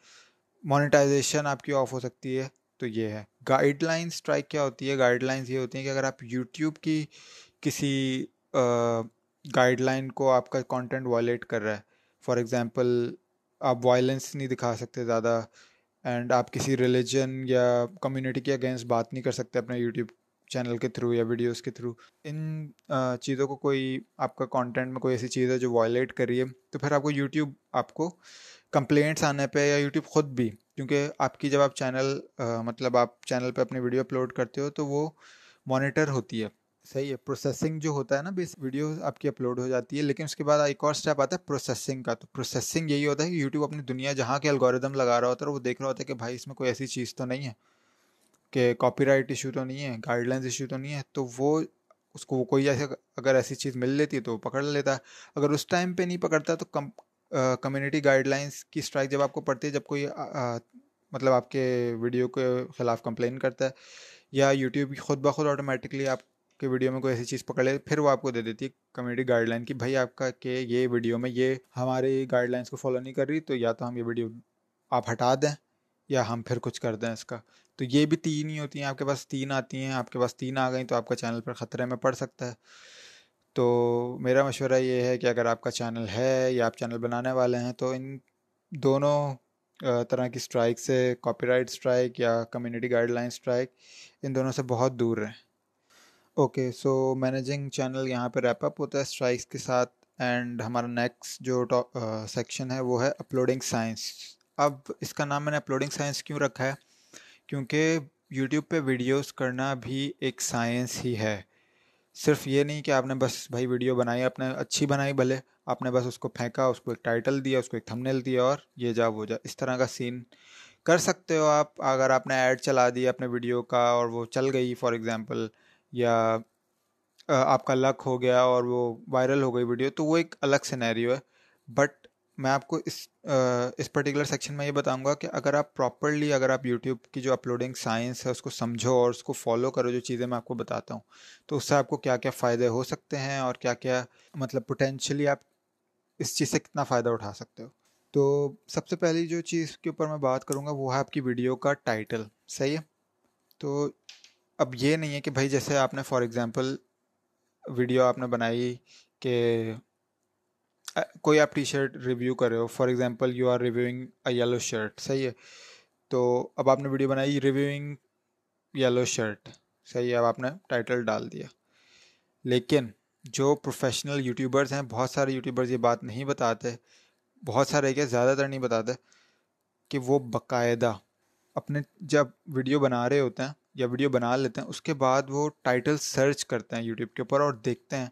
مانیٹائزیشن آپ کی آف ہو سکتی ہے، تو یہ ہے۔ گائیڈ لائن اسٹرائک کیا ہوتی ہے؟ گائیڈ لائنس یہ ہوتی ہیں کہ اگر آپ یوٹیوب کی کسی گائیڈ لائن کو آپ کا کانٹینٹ وائلیٹ کر رہا ہے۔ فار ایگزامپل آپ وائلنس نہیں دکھا سکتے زیادہ اینڈ آپ کسی ریلیجن یا کمیونٹی کے اگینسٹ بات نہیں کر سکتے اپنے یوٹیوب چینل کے تھرو یا ویڈیوز کے تھرو ان چیزوں کو کوئی آپ کا کانٹینٹ میں کوئی ایسی چیز ہے جو وائلیٹ کر رہی ہے، تو پھر آپ کو یوٹیوب آپ کو کمپلینٹس آنے پہ یا یوٹیوب خود بھی، کیونکہ آپ کی جب آپ چینل مطلب آپ چینل پہ اپنی ویڈیو اپلوڈ کرتے ہو تو وہ مانیٹر ہوتی ہے۔ صحیح ہے پروسیسنگ جو ہوتا ہے نا، بیس ویڈیو آپ کی اپلوڈ ہو جاتی ہے، لیکن اس کے بعد ایک اور اسٹیپ آتا ہے پروسیسنگ کا۔ تو پروسیسنگ یہی ہوتا ہے کہ یوٹیوب اپنی دنیا جہاں کے الگوریدم لگا رہا ہوتا ہے وہ دیکھ رہا ہوتا ہے کہ بھائی اس میں کوئی ایسی چیز تو نہیں ہے، کہ کاپی رائٹ ایشو تو نہیں ہے گائیڈ لائنس ایشو تو نہیں ہے۔ تو وہ اس کو کوئی ایسے اگر ایسی چیز مل لیتی ہے تو وہ پکڑ لیتا ہے۔ اگر اس ٹائم پہ نہیں پکڑتا تو کم کمیونٹی گائیڈ لائنس کی اسٹرائک جب آپ کو پڑتی ہے، جب کوئی مطلب آپ کے ویڈیو کے خلاف کمپلین کرتا ہے یا یوٹیوب خود بخود آٹومیٹکلی آپ کے ویڈیو میں کوئی ایسی چیز پکڑ لے، پھر وہ آپ کو دے دیتی ہے کمیونٹی گائیڈ لائن کہ بھائی، آپ کا کہ یہ ویڈیو میں یہ ہماری گائیڈ لائنس کو فالو نہیں کر رہی، تو یا تو ہم یہ ویڈیو آپ ہٹا دیں یا ہم پھر کچھ کر دیں اس کا۔ تو یہ بھی تین ہی ہوتی ہیں، آپ کے پاس تین آتی ہیں، آپ کے پاس تین آ گئیں تو آپ کا چینل پر خطرے میں پڑ سکتا ہے۔ تو میرا مشورہ یہ ہے کہ اگر آپ کا چینل ہے یا آپ چینل بنانے والے ہیں، تو ان دونوں طرح کی اسٹرائک سے کاپی رائٹ اسٹرائک یا کمیونٹی گائیڈ لائن اسٹرائک ان دونوں سے بہت دور رہیں۔ اوکے سو مینیجنگ چینل یہاں پہ ریپ اپ ہوتا ہے اسٹرائکس کے ساتھ اینڈ ہمارا نیکسٹ جو سیکشن ہے وہ ہے اپلوڈنگ سائنس اب اس کا نام میں نے اپلوڈنگ سائنس کیوں رکھا ہے کیونکہ یوٹیوب پہ ویڈیوز کرنا بھی ایک سائنس ہی ہے صرف یہ نہیں کہ آپ نے بس بھائی ویڈیو بنائی آپ نے اچھی بنائی بھلے آپ نے بس اس کو پھینکا اس کو ایک ٹائٹل دیا اس کو ایک تھمنیل دیا اور یہ جا وہ جا اس طرح کا سین کر سکتے ہو آپ اگر آپ نے ایڈ چلا دیا اپنے ویڈیو کا اور وہ چل گئی فار ایگزامپل یا آپ کا لک ہو گیا اور وہ وائرل ہو گئی ویڈیو، تو وہ ایک الگ سینیریو ہے۔ بٹ میں آپ کو اس اس پرٹیکولر سیکشن میں یہ بتاؤں گا کہ اگر آپ پراپرلی اگر آپ یوٹیوب کی جو اپلوڈنگ سائنس ہے، اس کو سمجھو اور اس کو فالو کرو جو چیزیں میں آپ کو بتاتا ہوں۔ تو اس سے آپ کو کیا کیا فائدے ہو سکتے ہیں اور کیا کیا مطلب پوٹینشلی آپ اس چیز سے کتنا فائدہ اٹھا سکتے ہو۔ تو سب سے پہلی جو چیز کے اوپر میں بات کروں گا وہ ہے آپ کی ویڈیو کا ٹائٹل صحیح ہے؟ تو اب یہ نہیں ہے کہ بھائی جیسے آپ نے فار ایگزامپل ویڈیو آپ نے بنائی کہ کوئی آپ ٹی شرٹ ریویو کر رہے ہو for example you are reviewing a yellow shirt صحیح ہے؟ تو اب آپ نے ویڈیو بنائی ریویوئنگ یلو شرٹ صحیح ہے؟ اب آپ نے ٹائٹل ڈال دیا۔ لیکن جو پروفیشنل یوٹیوبرز ہیں، بہت سارے یوٹیوبرز یہ بات نہیں بتاتے، بہت سارے کیا، زیادہ تر نہیں بتاتے کہ وہ باقاعدہ اپنے جب ویڈیو بنا رہے ہوتے ہیں یا ویڈیو بنا لیتے ہیں، اس کے بعد وہ ٹائٹل سرچ کرتے ہیں یوٹیوب کے اوپر اور دیکھتے ہیں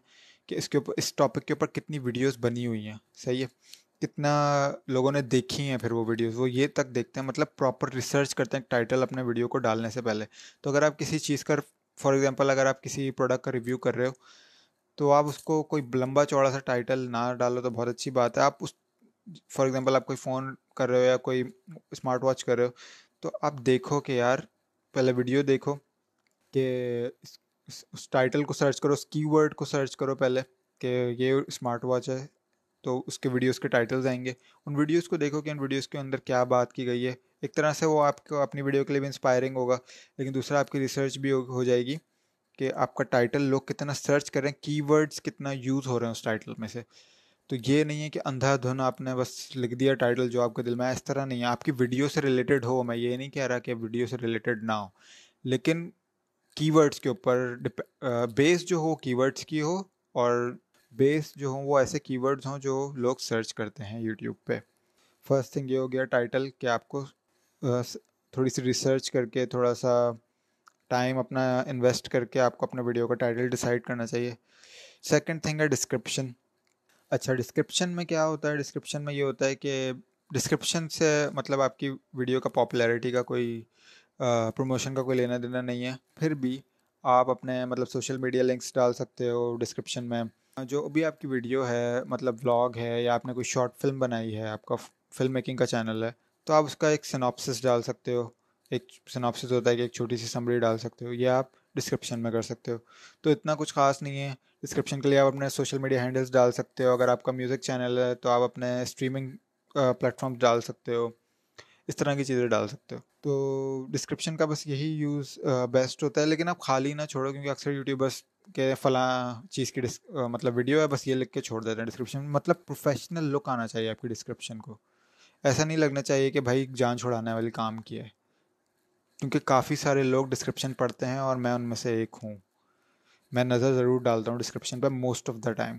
کہ اس کے اوپر، اس ٹاپک کے اوپر کتنی ویڈیوز بنی ہوئی ہیں۔ صحیح ہے؟ کتنا لوگوں نے دیکھی ہیں پھر وہ ویڈیوز۔ وہ یہ تک دیکھتے ہیں مطلب پراپر ریسرچ کرتے ہیں ٹائٹل اپنے ویڈیو کو ڈالنے سے پہلے۔ تو اگر آپ کسی چیز کا فار ایگزامپل اگر آپ کسی پروڈکٹ کا ریویو کر رہے ہو، تو آپ اس کو کوئی لمبا چوڑا سا ٹائٹل نہ ڈالو تو بہت اچھی بات ہے۔ آپ اس فار ایگزامپل آپ کوئی فون کر رہے ہو یا کوئی اسمارٹ واچ کر رہے ہو، تو آپ دیکھو کہ یار پہلے ویڈیو دیکھو کہ اس ٹائٹل کو سرچ کرو، اس کی ورڈ کو سرچ کرو پہلے کہ یہ اسمارٹ واچ ہے، تو اس کے ویڈیوز کے ٹائٹلز آئیں گے۔ ان ویڈیوز کو دیکھو کہ ان ویڈیوز کے اندر کیا بات کی گئی ہے۔ ایک طرح سے وہ آپ کو اپنی ویڈیو کے لیے بھی انسپائرنگ ہوگا، لیکن دوسرا آپ کی ریسرچ بھی ہو جائے گی کہ آپ کا ٹائٹل لوگ کتنا سرچ کر رہے ہیں کی ورڈس کتنا یوز ہو رہے ہیں اس ٹائٹل میں سے۔ تو یہ نہیں ہے کہ اندھا دھن آپ نے بس لکھ دیا ٹائٹل جو آپ کے دل میں اس طرح نہیں ہے۔ آپ کی ویڈیو سے ریلیٹڈ ہو، میں یہ نہیں کہہ رہا کہ ویڈیو سے ریلیٹڈ نہ ہو۔ لیکن کی ورڈس کے اوپر بیس جو ہو کی ورڈس کی ہو، اور بیس جو ہوں، وہ ایسے کی ورڈز ہوں جو لوگ سرچ کرتے ہیں یوٹیوب پہ۔ فرسٹ تھنگ یہ ہو گیا ٹائٹل کہ آپ کو تھوڑی سی ریسرچ کر کے، تھوڑا سا ٹائم اپنا انویسٹ کر کے آپ کو اپنے ویڈیو کا ٹائٹل ڈیسائڈ کرنا چاہیے۔ سیکنڈ تھنگ ہے ڈسکرپشن اچھا ڈسکرپشن میں کیا ہوتا ہے؟ ڈسکرپشن میں یہ ہوتا ہے کہ ڈسکرپشن سے مطلب آپ کی ویڈیو کا پاپولیرٹی کا کوئی پروموشن کا کوئی لینا دینا نہیں ہے۔ پھر بھی آپ اپنے مطلب سوشل میڈیا لنکس ڈال سکتے ہو ڈسکرپشن میں۔ جو بھی آپ کی ویڈیو ہے مطلب ولاگ ہے یا آپ نے کوئی شارٹ فلم بنائی ہے، آپ کا فلم میکنگ کا چینل ہے، تو آپ اس کا ایک سناپسس ڈال سکتے ہو۔ ایک سناپسس ہوتا ہے کہ ایک چھوٹی سی سمری ڈال سکتے ہو۔ یا آپ ڈسکرپشن میں کر سکتے ہو۔ تو اتنا کچھ خاص نہیں ہے۔ ڈسکرپشن کے لیے آپ اپنے سوشل میڈیا ہینڈلس ڈال سکتے ہو۔ اگر آپ کا میوزک چینل ہے تو آپ اپنے اسٹریمنگ پلیٹفارمس ڈال سکتے ہو۔ اس طرح کی چیزیں ڈال سکتے ہو۔ تو ڈسکرپشن کا بس یہی یوز بیسٹ ہوتا ہے۔ لیکن آپ خالی نہ چھوڑو کیونکہ اکثر یوٹیوبرس کہ فلاں چیز کی ڈس مطلب ویڈیو ہے، بس یہ لکھ کے چھوڑ دیتے ہیں۔ ڈسکرپشن مطلب پروفیشنل لک آنا چاہیے آپ کی ڈسکرپشن کو۔ ایسا نہیں لگنا چاہیے کہ بھائی جان چھوڑانے والی کام کیا ہے۔ کیونکہ کافی سارے لوگ ڈسکرپشن پڑھتے ہیں اور میں ان میں سے ایک ہوں۔ میں نظر ضرور ڈالتا ہوں ڈسکرپشن پہ موسٹ آف دا ٹائم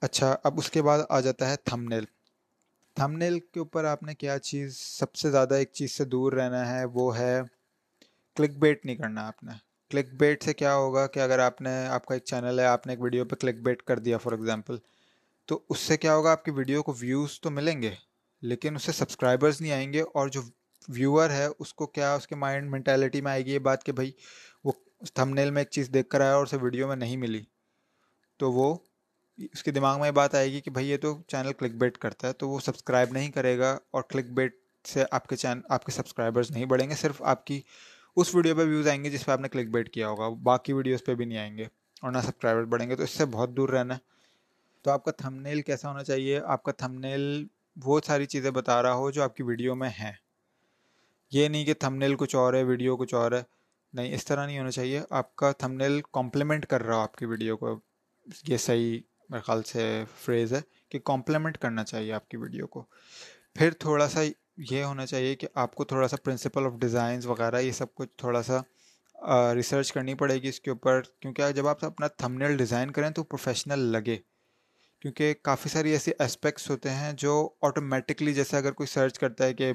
اچھا اب اس کے بعد آ جاتا ہے تھم نیل تھم نیل کے اوپر آپ نے کیا چیز، سب سے زیادہ ایک چیز سے دور رہنا ہے وہ ہے کلک بیٹ نہیں کرنا آپ نے۔ کلک بیٹ سے کیا ہوگا کہ اگر آپ نے، آپ کا ایک چینل ہے، آپ نے ایک ویڈیو پہ کلک بیٹ کر دیا فار ایگزامپل تو اس سے کیا ہوگا، آپ کی ویڈیو کو ویوز تو ملیں گے، لیکن اس سے سبسکرائبرز نہیں آئیں گے اور جو ویور ہے، اس کو کیا اس کے مائنڈ مینٹیلٹی میں آئے گی یہ بات کہ بھائی، وہ تھم نیل میں ایک چیز دیکھ کر آیا اور اسے ویڈیو میں نہیں ملی۔ تو وہ اس کے دماغ میں یہ بات آئے گی کہ بھائی، یہ تو چینل کلک بیٹ کرتا ہے، تو وہ سبسکرائب نہیں کرے گا اور کلک بیٹ سے آپ کے چین آپ کے سبسکرائبرز نہیں بڑھیں گے، صرف آپ کی اس ویڈیو پہ ویوز آئیں گے جس پہ آپ نے کلک بیٹ کیا ہوگا، باقی ویڈیوز پہ بھی نہیں آئیں گے اور نہ سبسکرائبر بڑھیں گے۔ تو اس سے بہت دور رہنا ہے۔ تو آپ کا تھم نیل کیسا ہونا چاہیے؟ آپ کا تھم نیل وہ ساری چیزیں بتا رہا ہو جو آپ کی ویڈیو میں ہیں۔ یہ نہیں کہ تھم نیل کچھ اور ہے ویڈیو کچھ اور ہے۔ نہیں، اس طرح نہیں ہونا چاہیے۔ آپ کا تھم نیل کمپلیمنٹ کر رہا ہو آپ کی ویڈیو کو۔ یہ صحیح میرے خیال سے فریز ہے کہ کمپلیمنٹ کرنا چاہیے آپ کی ویڈیو کو۔ پھر تھوڑا سا یہ ہونا چاہیے کہ آپ کو تھوڑا سا پرنسپل آف ڈیزائنس وغیرہ یہ سب کچھ تھوڑا سا ریسرچ کرنی پڑے گی اس کے اوپر۔ کیونکہ جب آپ اپنا تھم نیل ڈیزائن کریں تو پروفیشنل لگے۔ کیونکہ کافی ساری ایسی اسپیکٹس ہوتے ہیں جو آٹومیٹکلی جیسے اگر کوئی سرچ کرتا ہے کہ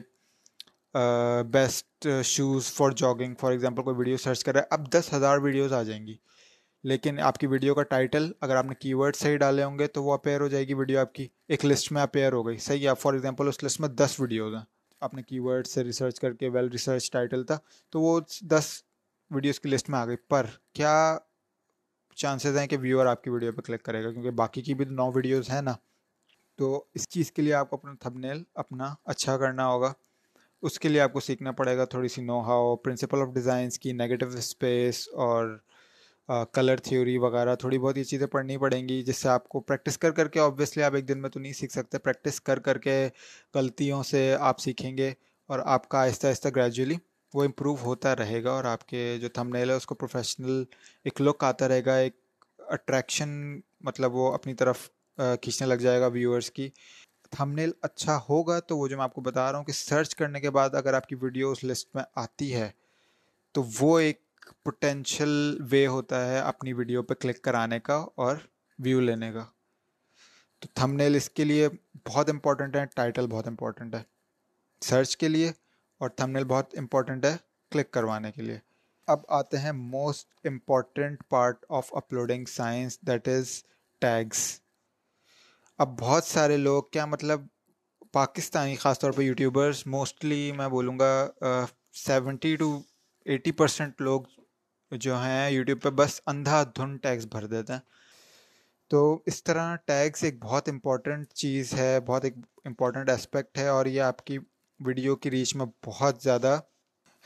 best shoes for jogging for example کوئی ویڈیو سرچ کر رہا ہے، اب دس ہزار ویڈیوز آ جائیں گی۔ لیکن آپ کی ویڈیو کا ٹائٹل اگر آپ نے کی ورڈ صحیح ڈالے ہوں گے تو وہ اپیئر ہو جائے گی ویڈیو آپ کی۔ ایک لسٹ میں اپیئر ہو گئی۔ صحیح ہے فار ایگزامپل اس لسٹ میں دس ویڈیوز ہیں۔ آپ نے کی ورڈ سے ریسرچ کر کے ویل ریسرچ ٹائٹل تھا، تو وہ دس ویڈیوز کی لسٹ میں آ گئی۔ پر کیا چانسز ہیں کہ ویور آپ کی ویڈیو پہ کلک کرے گا؟ کیونکہ باقی کی بھی نو ویڈیوز ہیں نا۔ تو اس چیز کے لیے آپ کو اپنا تھب نیل اپنا اچھا کرنا ہوگا۔ اس کے لیے آپ کو سیکھنا پڑے گا تھوڑی سی know how principle of designs کی نیگیٹو اسپیس اور کلر تھیوری وغیرہ، تھوڑی بہت یہ چیزیں پڑھنی پڑیں گی جس سے آپ کو پریکٹس کر کر کے آبویسلی آپ ایک دن میں تو نہیں سیکھ سکتے پریکٹس کر کر کے غلطیوں سے آپ سیکھیں گے اور آپ کا آہستہ آہستہ گریجولی وہ امپروو ہوتا رہے گا اور آپ کے جو تھم نیل ہے اس کو پروفیشنل ایک لک آتا رہے گا، ایک اٹریکشن مطلب وہ اپنی طرف کھینچنے لگ جائے گا ویورس کی۔ تھم نیل اچھا ہوگا تو وہ جو میں آپ کو بتا رہا ہوں کہ سرچ کرنے کے بعد اگر آپ کی ویڈیو اس لسٹ میں آتی ہے، تو وہ ایک پوٹینشیل وے ہوتا ہے اپنی ویڈیو پہ کلک کرانے کا اور ویو لینے کا۔ تو تھم نیل اس کے لیے بہت امپورٹنٹ ہے ٹائٹل بہت امپورٹنٹ ہے۔ سرچ کے لیے اور تھم نیل بہت امپورٹنٹ ہے کلک کروانے کے لیے۔ اب آتے ہیں most important part of uploading science that is tags اب بہت سارے لوگ کیا مطلب پاکستانی خاص طور پہ یوٹیوبرس موسٹلی میں بولوں گا سیونٹی ٹو ایٹی پرسینٹ لوگ جو ہیں یوٹیوب پہ بس اندھا دھن ٹیگس بھر دیتے ہیں۔ تو اس طرح ٹیگس ایک بہت امپورٹنٹ چیز ہے، بہت ایک امپورٹنٹ اسپیکٹ ہے اور یہ آپ کی ویڈیو کی ریچ میں بہت زیادہ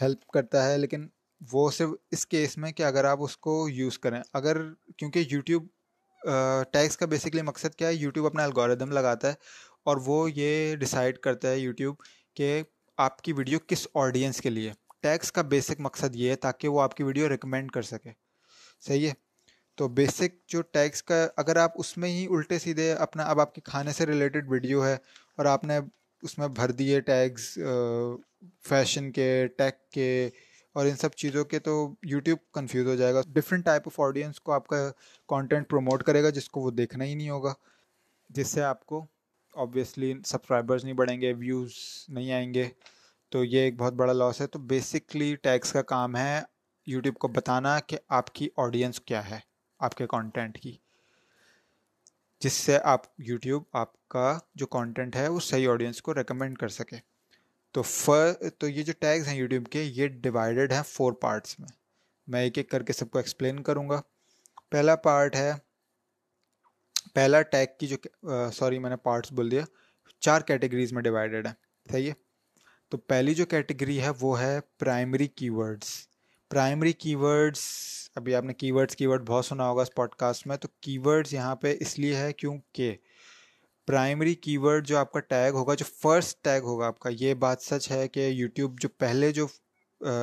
ہیلپ کرتا ہے۔ لیکن وہ صرف اس کیس میں کہ اگر آپ اس کو یوز کریں، اگر کیونکہ یوٹیوب ٹیگس کا بیسکلی مقصد کیا ہے یوٹیوب اپنا الگوریدم لگاتا ہے اور وہ یہ ڈیسائیڈ کرتا ہے یوٹیوب کہ آپ کی ویڈیو کس آڈینس کے لیے۔ ٹیگس کا بیسک مقصد یہ ہے تاکہ وہ آپ کی ویڈیو ریکمینڈ کر سکے۔ صحیح ہے؟ تو بیسک جو ٹیگس کا، اگر آپ اس میں ہی الٹے سیدھے اپنا، اب آپ کے کھانے سے ریلیٹڈ ویڈیو ہے اور آپ نے اس میں بھر دیے ٹیگس فیشن کے ٹیک کے اور ان سب چیزوں کے تو یوٹیوب کنفیوز ہو جائے گا۔ ڈفرینٹ ٹائپ آف آڈینس کو آپ کا کانٹینٹ پروموٹ کرے گا جس کو وہ دیکھنا ہی نہیں ہوگا۔ جس سے آپ کو آبویسلی سبسکرائبرز نہیں بڑھیں گے ویوز نہیں آئیں گے۔ تو یہ ایک بہت بڑا لاس ہے۔ تو بیسکلی ٹیکس کا کام ہے یوٹیوب کو بتانا کہ آپ کی آڈینس کیا ہے، آپ کے کانٹینٹ کی۔ جس سے آپ یوٹیوب آپ کا جو کانٹینٹ ہے، وہ صحیح آڈینس کو ریکمینڈ کر سکے۔ تو فر، تو یہ جو ٹیگز ہیں یوٹیوب کے، یہ ڈیوائڈیڈ ہیں فور پارٹس میں۔ میں ایک ایک کر کے سب کو ایکسپلین کروں گا۔ پہلا پارٹ ہے، پہلا ٹیگ کی جو سوری میں نے پارٹس بول دیا، چار کیٹیگریز میں ڈیوائڈیڈ ہے صحیح ہے؟ تو پہلی جو کیٹیگری ہے وہ ہے primary key words primary key words ابھی آپ نے کی ورڈس کی ورڈ بہت سنا ہوگا اس پوڈ کاسٹ میں، تو کی ورڈس یہاں پہ اس لیے ہے کیونکہ پرائمری کی ورڈ جو آپ کا ٹیگ ہوگا، جو فرسٹ ٹیگ ہوگا آپ کا، یہ بات سچ ہے کہ یوٹیوب جو پہلے جو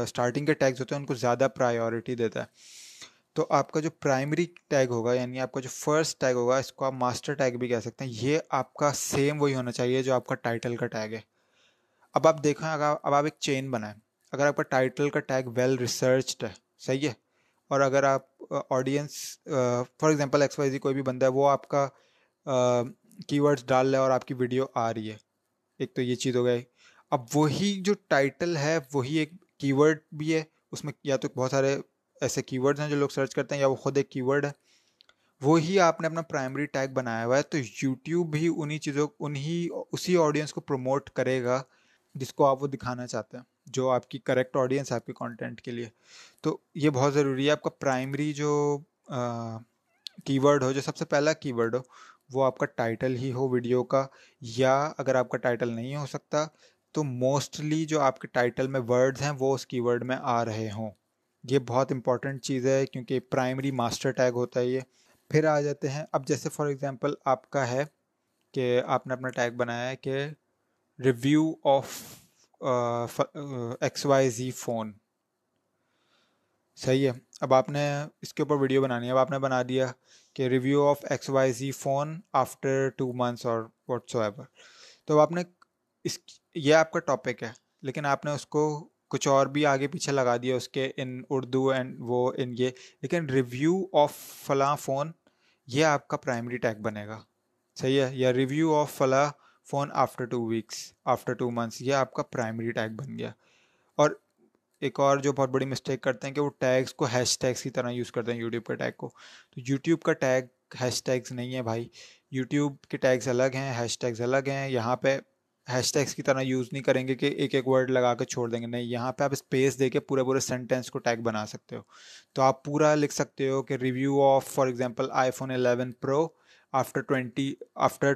اسٹارٹنگ کے ٹیگز ہوتے ہیں، ان کو زیادہ پرائیورٹی دیتا ہے۔ تو آپ کا جو پرائمری ٹیگ ہوگا یعنی آپ کا جو فرسٹ ٹیگ ہوگا، اس کو آپ ماسٹر ٹیگ بھی کہہ سکتے ہیں۔ یہ آپ کا سیم وہی ہونا چاہیے جو آپ کا ٹائٹل کا ٹیگ ہے۔ اب آپ دیکھیں، اگر اب آپ ایک چین بنائیں۔ اگر آپ کا ٹائٹل کا ٹیگ ویل ریسرچڈ ہے، صحیح ہے؟ اور اگر آپ audience for example X Y Z کوئی بھی بندہ ہے، وہ آپ کا کی ورڈس ڈال رہا ہے اور آپ کی ویڈیو آ رہی ہے۔ ایک تو یہ چیز ہو گئی۔ اب وہی جو ٹائٹل ہے، وہی ایک کی ورڈ بھی ہے۔ اس میں یا تو بہت سارے ایسے کی ورڈز ہیں جو لوگ سرچ کرتے ہیں، یا وہ خود ایک کی ورڈ ہے۔ وہی آپ نے اپنا پرائمری ٹیگ بنایا ہوا ہے۔ تو یوٹیوب بھی انہیں چیزوں انہیں اسی آڈینس کو پروموٹ کرے گا جس کو آپ وہ دکھانا چاہتے ہیں، جو آپ کی کریکٹ آڈینس ہے آپ کے کانٹینٹ کے لیے۔ تو یہ بہت ضروری ہے۔ آپ کا پرائمری جو کی ورڈ ہو، جو سب سے پہلا کی ورڈ ہو وہ آپ کا ٹائٹل ہی ہو ویڈیو کا، یا اگر آپ کا ٹائٹل نہیں ہو سکتا، تو موسٹلی جو آپ کے ٹائٹل میں ورڈز ہیں، وہ اس کی ورڈ میں آ رہے ہوں۔ یہ بہت امپورٹنٹ چیز ہے، کیونکہ پرائمری ماسٹر ٹیگ ہوتا ہے یہ۔ پھر آ جاتے ہیں۔ اب جیسے فار ایگزامپل آپ کا ہے کہ آپ نے اپنا ٹیگ بنایا ہے کہ review of X Y Z phone صحیح ہے۔ اب آپ نے اس کے اوپر ویڈیو بنانی ہے، اب آپ نے بنا دیا۔ کہ review of X Y Z phone after two months اور واٹ سو ایور تو آپ نے اس یہ آپ کا ٹاپک ہے، لیکن آپ نے اس کو کچھ اور بھی آگے پیچھے لگا دیا اس کے ان اردو اینڈ وہ ان یہ. لیکن ریویو آف فلاں فون یہ آپ کا پرائمری ٹیگ بنے گا صحیح ہے؟ یا ریویو آف فلاں phone after two weeks after two months یہ آپ کا پرائمری ٹیگ بن گیا. اور ایک اور جو بہت بڑی مسٹیک کرتے ہیں کہ وہ ٹیگس کو ہیش ٹیگس کی طرح یوز کرتے ہیں یوٹیوب کے ٹیگ کو۔ تو یوٹیوب کا ٹیگ ہیش ٹیگس نہیں ہے بھائی۔ یوٹیوب کے ٹیگس الگ ہیں ہیش ٹیگس الگ ہیں۔ یہاں پہ ہیش ٹیگس کی طرح یوز نہیں کریں گے کہ ایک ایک ورڈ لگا کے چھوڑ دیں گے۔ نہیں، یہاں پہ آپ اسپیس دے کے پورے پورے سینٹینس کو ٹیگ بنا سکتے ہو۔ تو آپ پورا لکھ سکتے ہو کہ review of for example iPhone eleven pro after twenty after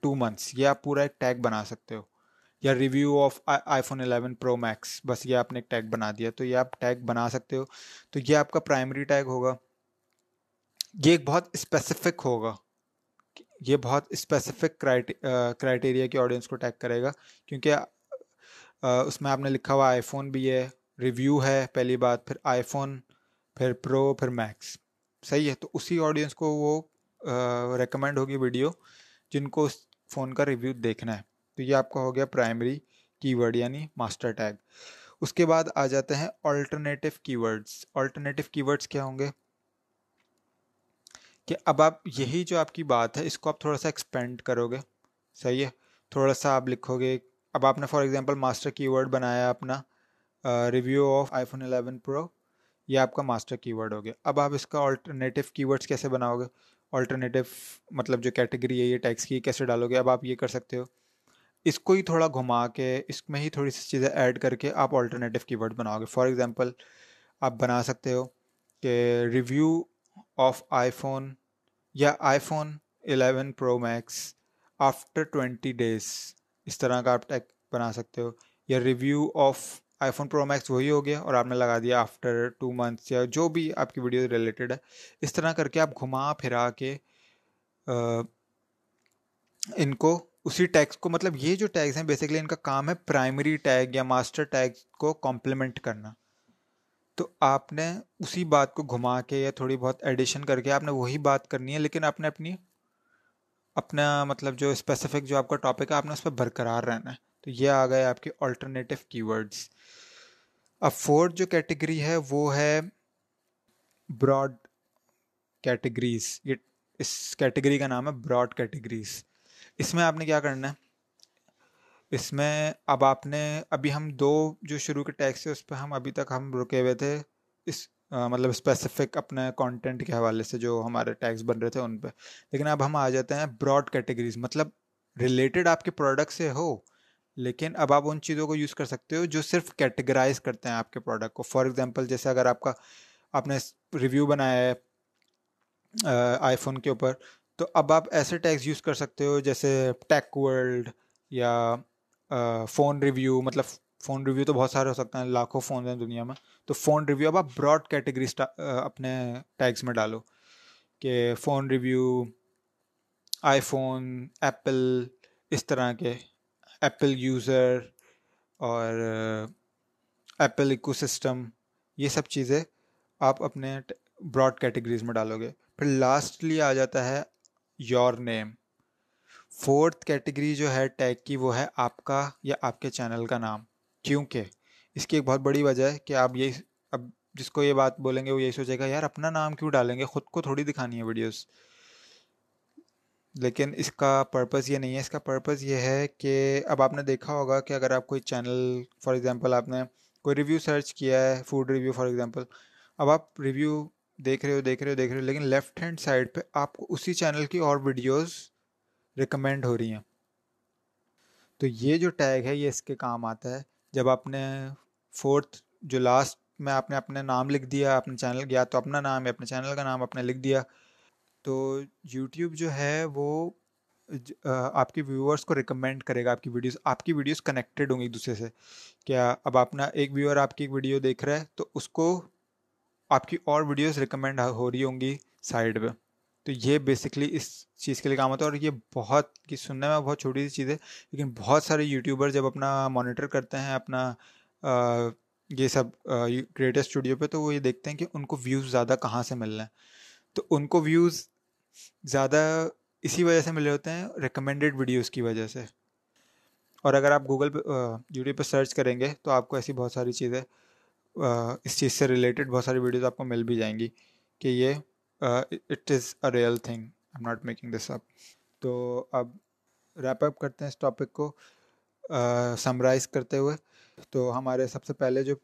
two months یہ آپ پورا ایک ٹیگ بنا سکتے ہو۔ یا review of iPhone eleven pro max بس یہ آپ نے ایک ٹیگ بنا دیا، تو یہ آپ ٹیگ بنا سکتے ہو۔ تو یہ آپ کا پرائمری ٹیگ ہوگا۔ یہ ایک بہت اسپیسیفک ہوگا۔ یہ بہت اسپیسیفک کرائٹیریا کی آڈینس کو ٹیگ کرے گا۔ کیونکہ اس میں آپ نے لکھا ہوا آئی فون بھی ہے ریویو ہے پہلی بات، پھر آئی فون پھر پرو پھر میکس صحیح ہے، تو اسی آڈینس کو وہ ریکمینڈ ہوگی ویڈیو جن کو اس فون کا ریویو دیکھنا ہے۔ تو یہ آپ کا ہو گیا پرائمری کی ورڈ یعنی ماسٹر ٹیگ اس کے بعد آ جاتے ہیں alternative key words alternative key words کیا ہوں گے؟ کہ اب آپ یہی جو آپ کی بات ہے، اس کو آپ تھوڑا سا ایکسپینڈ کرو گے صحیح ہے؟ تھوڑا سا آپ لکھو گے اب آپ نے فار ایگزامپل ماسٹر کی ورڈ بنایا اپنا review of iPhone eleven pro یہ آپ کا ماسٹر کی ورڈ ہو گیا۔ اب آپ اس کا آلٹرنیٹیو کی ورڈس کیسے بناؤ گے آلٹرنیٹیو مطلب جو کیٹیگری ہے، یہ ٹیکس کی کیسے ڈالو گے اب آپ یہ کر سکتے ہو۔ اس کو ہی تھوڑا گھما کے، اس میں ہی تھوڑی سی چیزیں ایڈ کر کے آپ آلٹرنیٹیو کی ورڈ بناؤ گے فار ایگزامپل آپ بنا سکتے ہو کہ ریویو آف آئی فون یا iPhone eleven pro max after twenty days اس طرح کا آپ ٹیک بنا سکتے ہو۔ یا review of iPhone pro max وہی ہو گیا اور آپ نے لگا دیا آفٹر ٹو منتھس یا جو بھی آپ کی ویڈیو ریلیٹڈ ہے۔ اس طرح کر کے آپ گھما پھرا کے ان کو اسی ٹیکس کو مطلب یہ جو ٹیگس ہیں بیسکلی ان کا کام ہے پرائمری ٹیگ یا ماسٹر ٹیگ کو کمپلیمنٹ کرنا۔ تو آپ نے اسی بات کو گھما کے یا تھوڑی بہت ایڈیشن کر کے آپ نے وہی بات کرنی ہے، لیکن آپ نے اپنی، اپنا مطلب جو اسپیسیفک جو آپ کا ٹاپک ہے، آپ نے اس پہ برقرار رہنا ہے۔ تو یہ آ گئے آپ کے آلٹرنیٹیو کی ورڈس اب فورتھ جو کیٹیگری ہے، وہ ہے براڈ کیٹیگریز یہ اس کیٹیگری کا نام ہے براڈ کیٹیگریز اس میں آپ نے کیا کرنا ہے؟ اس میں اب آپ نے، ابھی ہم دو جو شروع کے ٹیکس ہے اس پہ ہم ابھی تک ہم رکے ہوئے تھے۔ اس مطلب اسپیسیفک اپنے کانٹینٹ کے حوالے سے جو ہمارے ٹیکس بن رہے تھے ان پہ۔ لیکن اب ہم آ جاتے ہیں براڈ کیٹیگریز مطلب ریلیٹڈ آپ کے پروڈکٹ سے ہو، لیکن اب آپ ان چیزوں کو یوز کر سکتے ہو جو صرف کیٹیگرائز کرتے ہیں آپ کے پروڈکٹ کو۔ فار ایگزامپل جیسے اگر آپ کا، آپ نے ریویو بنایا ہے آئی فون کے اوپر تو اب آپ ایسے ٹیکس یوز کر سکتے ہو جیسے ٹیک ورلڈ یا فون ریویو مطلب فون ریویو تو بہت سارے ہو سکتے ہیں، لاکھوں فون ہیں دنیا میں۔ تو فون ریویو، اب آپ براڈ کیٹیگری اپنے ٹیگس میں ڈالو کہ phone review iPhone Apple, اس طرح کے ایپل یوزر اور ایپل ایکو سسٹم یہ سب چیزیں آپ اپنے براڈ کیٹیگریز میں ڈالو گے۔ پھر لاسٹلی آ جاتا ہے یور نیم فورتھ کیٹیگری جو ہے ٹیگ کی وہ ہے آپ کا یا آپ کے چینل کا نام. کیونکہ اس کی ایک بہت بڑی وجہ ہے کہ آپ یہی اب جس کو یہ بات بولیں گے وہ یہی سوچے گا، یار اپنا نام کیوں ڈالیں گے؟ خود کو تھوڑی دکھانی ہے ویڈیوز لیکن اس کا پرپز یہ نہیں ہے، اس کا پرپز یہ ہے کہ اب آپ نے دیکھا ہوگا کہ اگر آپ کوئی چینل فار ایگزامپل آپ نے کوئی ریویو سرچ کیا ہے فوڈ ریویو فار ایگزامپل اب آپ ریویو دیکھ رہے ہو، دیکھ رہے ہو، دیکھ رہے ہو، لیکن لیفٹ ہینڈ سائڈ پہ آپ کو اسی چینل کی اور ویڈیوز ریکمینڈ ہو رہی ہیں۔ تو یہ جو ٹیگ ہے، یہ اس کے کام آتا ہے۔ جب آپ نے فورتھ جو لاسٹ میں آپ نے اپنے نام لکھ دیا اپنے چینل گیا تو اپنا نام ہے اپنے چینل کا نام اپنے لکھ دیا، تو یوٹیوب جو ہے وہ آپ کی ویورس کو ریکمینڈ کرے گا۔ آپ کی ویڈیوز آپ کی ویڈیوز کنیکٹیڈ ہوں گی ایک دوسرے سے۔ کیا اب اپنا ایک ویور آپ کی ایک ویڈیو دیکھ رہا ہے، تو اس کو آپ کی اور ویڈیوز ریکمینڈ ہو رہی ہوں گی سائڈ پہ۔ تو یہ بیسکلی اس چیز کے لیے کام ہوتا ہے اور یہ بہت کی سننے میں بہت چھوٹی سی چیز ہے، لیکن بہت سارے یوٹیوبر جب اپنا مانیٹر کرتے ہیں، اپنا یہ سب کریٹر اسٹوڈیو پہ، تو وہ یہ دیکھتے ہیں کہ ان کو ویوز زیادہ کہاں سے مل رہے ہیں۔ تو ان کو ویوز زیادہ اسی وجہ سے مل رہے ہوتے ہیں ریکمینڈیڈ ویڈیوز کی وجہ سے۔ اور اگر آپ گوگل پہ یوٹیوب پہ سرچ کریں گے تو آپ کو ایسی بہت ساری چیزیں اس چیز سے ریلیٹڈ بہت ساری ویڈیوز آپ کو مل بھی جائیں گی کہ یہ it is a real thing I am not making this up تو اب ریپ اپ کرتے ہیں اس ٹاپک کو سمرائز کرتے ہوئے۔ تو ہمارے سب سے پہلے جو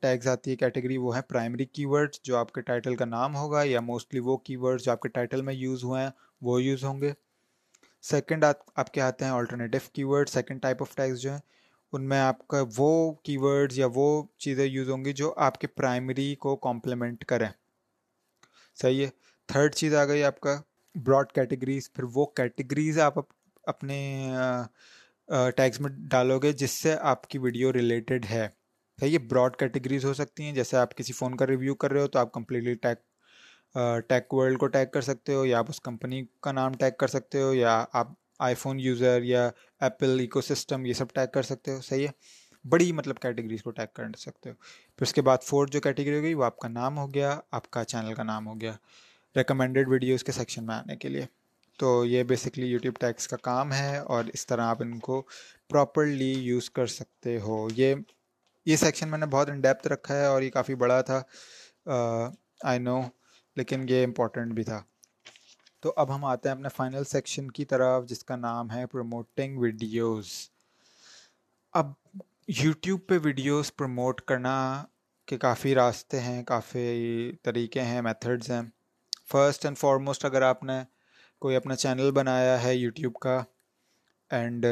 ٹیگز آتی ہے کیٹیگری وہ ہے پرائمری کی ورڈس جو آپ کے ٹائٹل کا نام ہوگا یا موسٹلی وہ کی ورڈس جو آپ کے ٹائٹل میں یوز ہوئے ہیں، وہ یوز ہوں گے۔ سیکنڈ آپ کے آتے ہیں alternative keyword second type of tags جو ہیں۔ ان میں آپ کا وہ کی ورڈز یا وہ چیزیں یوز ہوں گی جو آپ کے پرائمری کو کمپلیمنٹ کریں۔ صحیح ہے۔ تھرڈ چیز آ گئی آپ کا براڈ کیٹیگریز پھر وہ کیٹیگریز آپ اپنے ٹیگس میں ڈالو گے جس سے آپ کی ویڈیو ریلیٹڈ ہے۔ صحیح ہے۔ براڈ کیٹیگریز ہو سکتی ہیں۔ جیسے آپ کسی فون کا ریویو کر رہے ہو تو آپ کمپلیٹلی ٹیک ٹیک ورلڈ کو ٹیگ کر سکتے ہو یا آپ اس کمپنی کا نام ٹیگ کر سکتے ہو یا آپ آئی فون یوزر یا ایپل ایکو سسٹم یہ سب ٹیگ کر سکتے ہو، صحیح ہے؟ بڑی مطلب کیٹیگریز کو ٹیگ کر سکتے ہو۔ پھر اس کے بعد فورتھ جو کیٹیگری ہو گئی، وہ آپ کا نام ہو گیا، آپ کا چینل کا نام ہو گیا۔ ریکمینڈیڈ ویڈیوز کے سیکشن میں آنے کے لیے۔ تو یہ بیسکلی یوٹیوب ٹیکس کا کام ہے اور اس طرح آپ ان کو پراپرلی یوز کر سکتے ہو۔ یہ یہ سیکشن میں نے بہت ان ڈیپتھ رکھا ہے اور یہ کافی بڑا تھا۔ آئی نو لیکن یہ امپورٹنٹ بھی تھا۔ تو اب ہم آتے ہیں اپنے فائنل سیکشن کی طرف، جس کا نام ہے پروموٹنگ ویڈیوز اب یوٹیوب پہ ویڈیوز پروموٹ کرنا کے کافی راستے ہیں، کافی طریقے ہیں میتھڈز ہیں. فرسٹ اینڈ فارموسٹ اگر آپ نے کوئی اپنا چینل بنایا ہے یوٹیوب کا اینڈ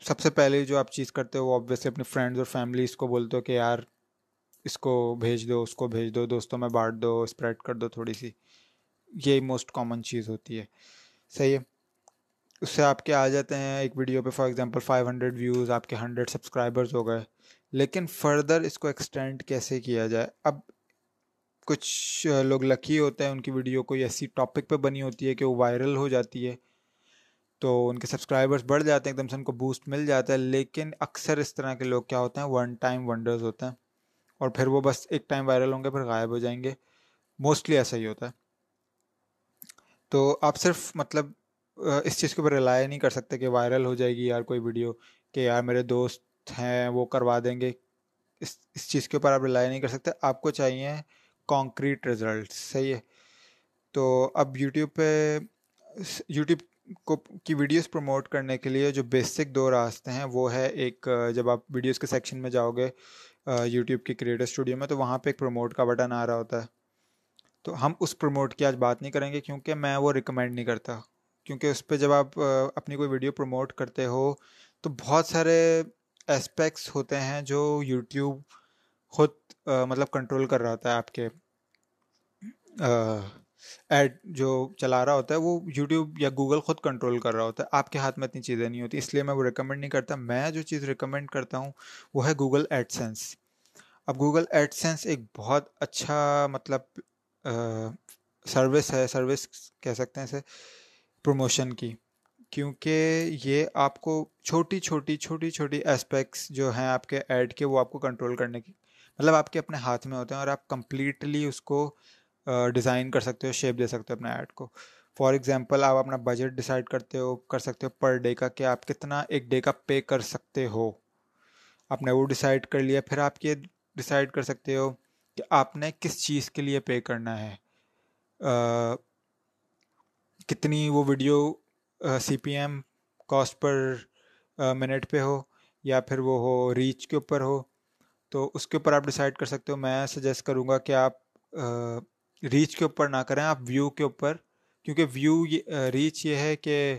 سب سے پہلے جو آپ چیز کرتے ہو، وہ آبویسلی اپنی فرینڈز اور فیملیز کو بولتے ہو کہ یار، اس کو بھیج دو، اس کو بھیج دو، دوستوں میں بانٹ دو اسپریڈ کر دو تھوڑی سی. یہ موسٹ کامن چیز ہوتی ہے۔ صحیح ہے۔ اس سے آپ کے آ جاتے ہیں ایک ویڈیو پہ for example five hundred views آپ کے ہنڈریڈ سبسکرائبرز ہو گئے۔ لیکن فردر اس کو ایکسٹینڈ کیسے کیا جائے؟ اب کچھ لوگ لکی ہوتے ہیں، ان کی ویڈیو کوئی ایسی ٹاپک پہ بنی ہوتی ہے کہ وہ وائرل ہو جاتی ہے۔ تو ان کے سبسکرائبرس بڑھ جاتے ہیں، ایک دم سے ان کو بوسٹ مل جاتا ہے۔ لیکن اکثر اس طرح کے لوگ کیا ہوتے ہیں؟ ون ٹائم ونڈرز ہوتے ہیں۔ اور پھر وہ بس ایک ٹائم وائرل ہوں گے، پھر غائب ہو جائیں گے۔ موسٹلی ایسا ہی ہوتا ہے۔ تو آپ صرف مطلب اس چیز کے اوپر ریلائی نہیں کر سکتے کہ وائرل ہو جائے گی یار کوئی ویڈیو کہ یار میرے دوست ہیں، وہ کروا دیں گے۔ اس اس چیز کے اوپر آپ ریلائی نہیں کر سکتے۔ آپ کو چاہیے کانکریٹ رزلٹ صحیح ہے۔ تو اب یوٹیوب پہ یوٹیوب کو، کی ویڈیوز پروموٹ کرنے کے لیے جو بیسک دو راستے ہیں، وہ ہے ایک جب آپ ویڈیوز کے سیکشن میں جاؤ گے یوٹیوب کے کریٹر اسٹوڈیو میں، تو وہاں پہ ایک پروموٹ کا بٹن آ رہا ہوتا ہے۔ تو ہم اس پروموٹ کی آج بات نہیں کریں گے کیونکہ میں وہ ریکمینڈ نہیں کرتا۔ کیونکہ اس پہ جب آپ اپنی کوئی ویڈیو پروموٹ کرتے ہو، تو بہت سارے اسپیکٹس ہوتے ہیں جو یوٹیوب خود مطلب کنٹرول کر رہا ہوتا ہے آپ کے۔ ایڈ جو چلا رہا ہوتا ہے وہ یوٹیوب یا گوگل خود کنٹرول کر رہا ہوتا ہے۔ آپ کے ہاتھ میں اتنی چیزیں نہیں ہوتی، اس لیے میں وہ ریکمینڈ نہیں کرتا۔ میں جو چیز ریکمینڈ کرتا ہوں وہ ہے گوگل ایڈ سینس اب گوگل ایڈ سینس ایک بہت اچھا مطلب سروس ہے، سروس کہہ سکتے ہیں اسے پروموشن کی۔ کیونکہ یہ آپ کو چھوٹی چھوٹی چھوٹی چھوٹی اسپیکٹس جو ہیں آپ کے ایڈ کے، وہ آپ کو کنٹرول کرنے کی مطلب آپ کے اپنے ہاتھ میں ہوتے ہیں اور آپ کمپلیٹلی اس کو ڈیزائن کر سکتے ہو شیپ دے سکتے ہو اپنے ایڈ کو۔ فار ایگزامپل آپ اپنا بجٹ ڈیسائڈ کرتے ہو، کر سکتے ہو پر ڈے کا کہ آپ کتنا ایک ڈے کا پے کر سکتے ہو۔ آپ نے وہ ڈیسائڈ کر لیا، پھر آپ یہ ڈیسائڈ کر سکتے ہو کہ آپ نے کس چیز کے لیے پے کرنا ہے۔ کتنی وہ video C P M cost پر منٹ پہ ہو یا پھر وہ ہو ریچ کے اوپر ہو، تو اس کے اوپر آپ ڈیسائڈ کر سکتے ہو۔ میں سجیسٹ کروں گا کہ آپ ریچ کے اوپر نہ کریں، آپ ویو کے اوپر۔ کیونکہ ویو ریچ یہ ہے کہ